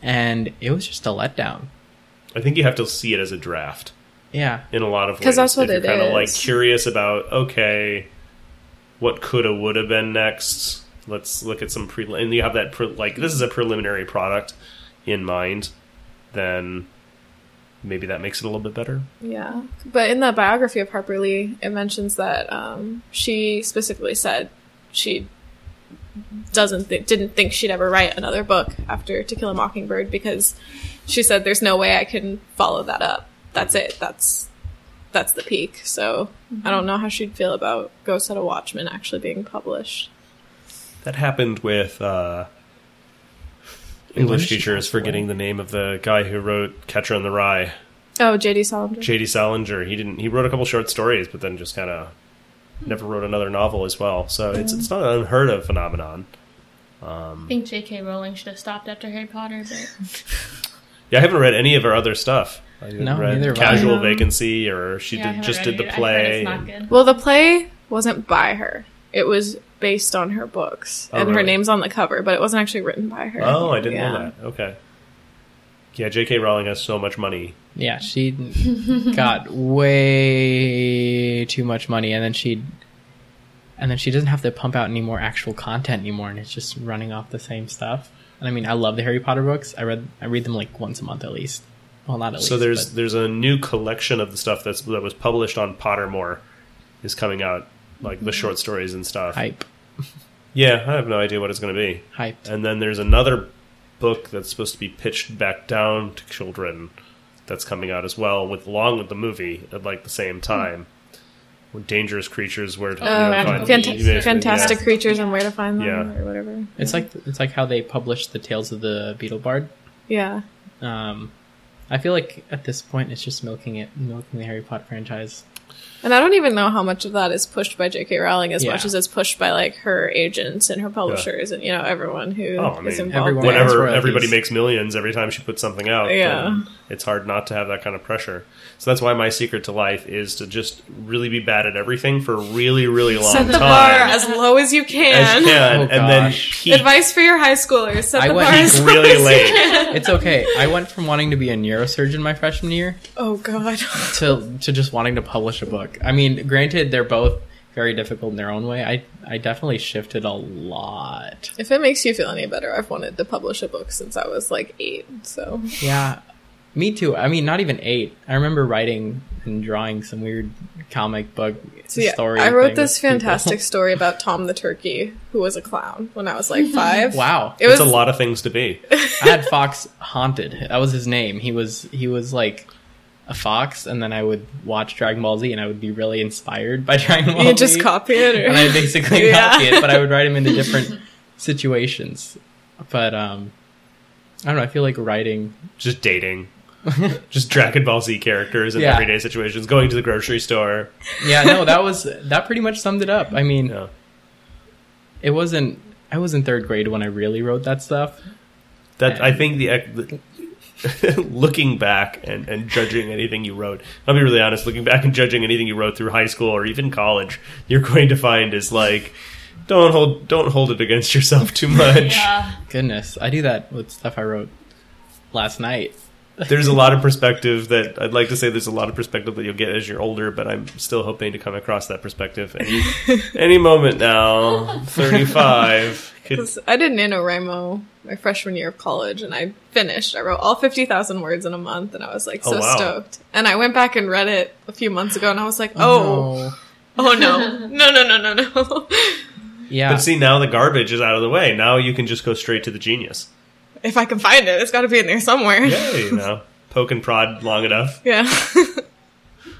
and it was just a letdown. I think you have to see it as a draft Yeah, in a lot of ways, because that's what if it you're kind of like curious about okay, what coulda woulda been next. Let's look at some pre and you have that pre- like this is a preliminary product in mind. Then maybe that makes it a little bit better. Yeah, but in the biography of Harper Lee, it mentions that um, she specifically said she doesn't th- didn't think she'd ever write another book after To Kill a Mockingbird because she said there's no way I can follow that up. That's it. That's that's the peak. So I don't know how she'd feel about Go Set a Watchman actually being published. That happened with uh, English did teachers forgetting the name of the guy who wrote Catcher in the Rye. Oh, J.D. Salinger. J.D. Salinger. He didn't. He wrote a couple short stories, but then just kind of never wrote another novel as well. So it's it's not an unheard of phenomenon. I think J.K. Rowling should have stopped after Harry Potter, but Yeah, I haven't read any of her other stuff. I No, read neither have I. Casual Vacancy, or she yeah, did just did the it. I've heard play. it's not and- good. Well, the play wasn't by her. It was based on her books, Oh, and her name's on the cover, but it wasn't actually written by her. Oh, I didn't know that. Okay. Yeah, J.K. Rowling has so much money. yeah, she got way too much money, and then she, and then she doesn't have to pump out any more actual content anymore, and it's just running off the same stuff. And I mean, I love the Harry Potter books. I read, I read them like once a month at least. Well, not at least. So there's but- there's a new collection of the stuff that's that was published on Pottermore is coming out, like the short stories and stuff. hype, Yeah, I have no idea what it's going to be. hyped. And then there's another book that's supposed to be pitched back down to children that's coming out as well, with along with the movie at like the same time. With dangerous creatures, where to you know, Magical find- Fant- Beasts. fantastic yeah. creatures and where to find them, Yeah. or whatever. It's like it's like how they published the Tales of the Beedle Bard. Yeah, Um, I feel like at this point it's just milking it, milking the Harry Potter franchise. And I don't even know how much of that is pushed by J.K. Rowling as Yeah. much as it's pushed by like her agents and her publishers and you know everyone who is Oh, I mean, involved. everyone- there. Whenever- Whenever everybody makes millions every time she puts something out, Yeah. it's hard not to have that kind of pressure. So that's why my secret to life is to just really be bad at everything for a really, really long Set the time. bar as low as you can. as you can, Oh, and then peak, Advice for your high schoolers: set I the went bar as low really as you late. can. It's okay. I went from wanting to be a neurosurgeon my freshman year Oh God. to to just wanting to publish a book. I mean, granted, they're both very difficult in their own way. I I definitely shifted a lot. If it makes you feel any better, I've wanted to publish a book since I was like eight. So Yeah, me too. I mean, not even eight. I remember writing and drawing some weird comic book So yeah, story. I wrote this with people. fantastic story about Tom the turkey, who was a clown when I was like five. Wow, It was it's a lot of things to be. I had Fox haunted. That was his name. He was he was like a fox, and then I would watch Dragon Ball Z, and I would be really inspired by Dragon Ball you Z. just copy it, or and I basically Yeah. copy it, but I would write them into different situations. But um, I don't know. I feel like writing. Just dating. just Dragon Ball Z characters in Yeah. everyday situations, going to the grocery store. Yeah, no, that was that pretty much summed it up. I mean, Yeah. it wasn't. I was in third grade when I really wrote that stuff. That I think the, the looking back and, and judging anything you wrote. I'll be really honest, looking back and judging anything you wrote through high school or even college, you're going to find is like don't hold don't hold it against yourself too much. yeah. Goodness. I do that with stuff I wrote last night. there's a lot of perspective that I'd like to say there's a lot of perspective that you'll get as you're older, but I'm still hoping to come across that perspective any, any moment now. 35. Because I did NaNoWriMo my freshman year of college and I finished. I wrote all 50,000 words in a month and I was like oh, so oh, wow. stoked. And I went back and read it a few months ago and I was like, oh, oh, oh no, no, no, no, no, no. Yeah. But see, now the garbage is out of the way. Now you can just go straight to the genius. If I can find it, it's got to be in there somewhere. Yeah, you know, poke and prod long enough. Yeah.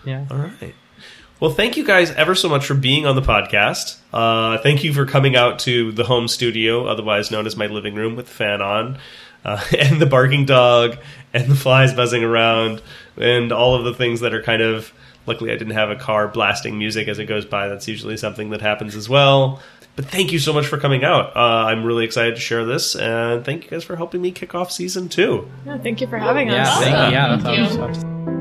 yeah. All right. Well, thank you guys ever so much for being on the podcast. Uh, thank you for coming out to the home studio, otherwise known as my living room, with the fan on, uh, and the barking dog, and the flies buzzing around, and all of the things that are kind of. Luckily, I didn't have a car blasting music as it goes by. That's usually something that happens as well. But thank you so much for coming out. Uh, I'm really excited to share this, and thank you guys for helping me kick off season two. yeah. Thank you for having Yeah, us. thank, Awesome. yeah, Thank that you. was- that was-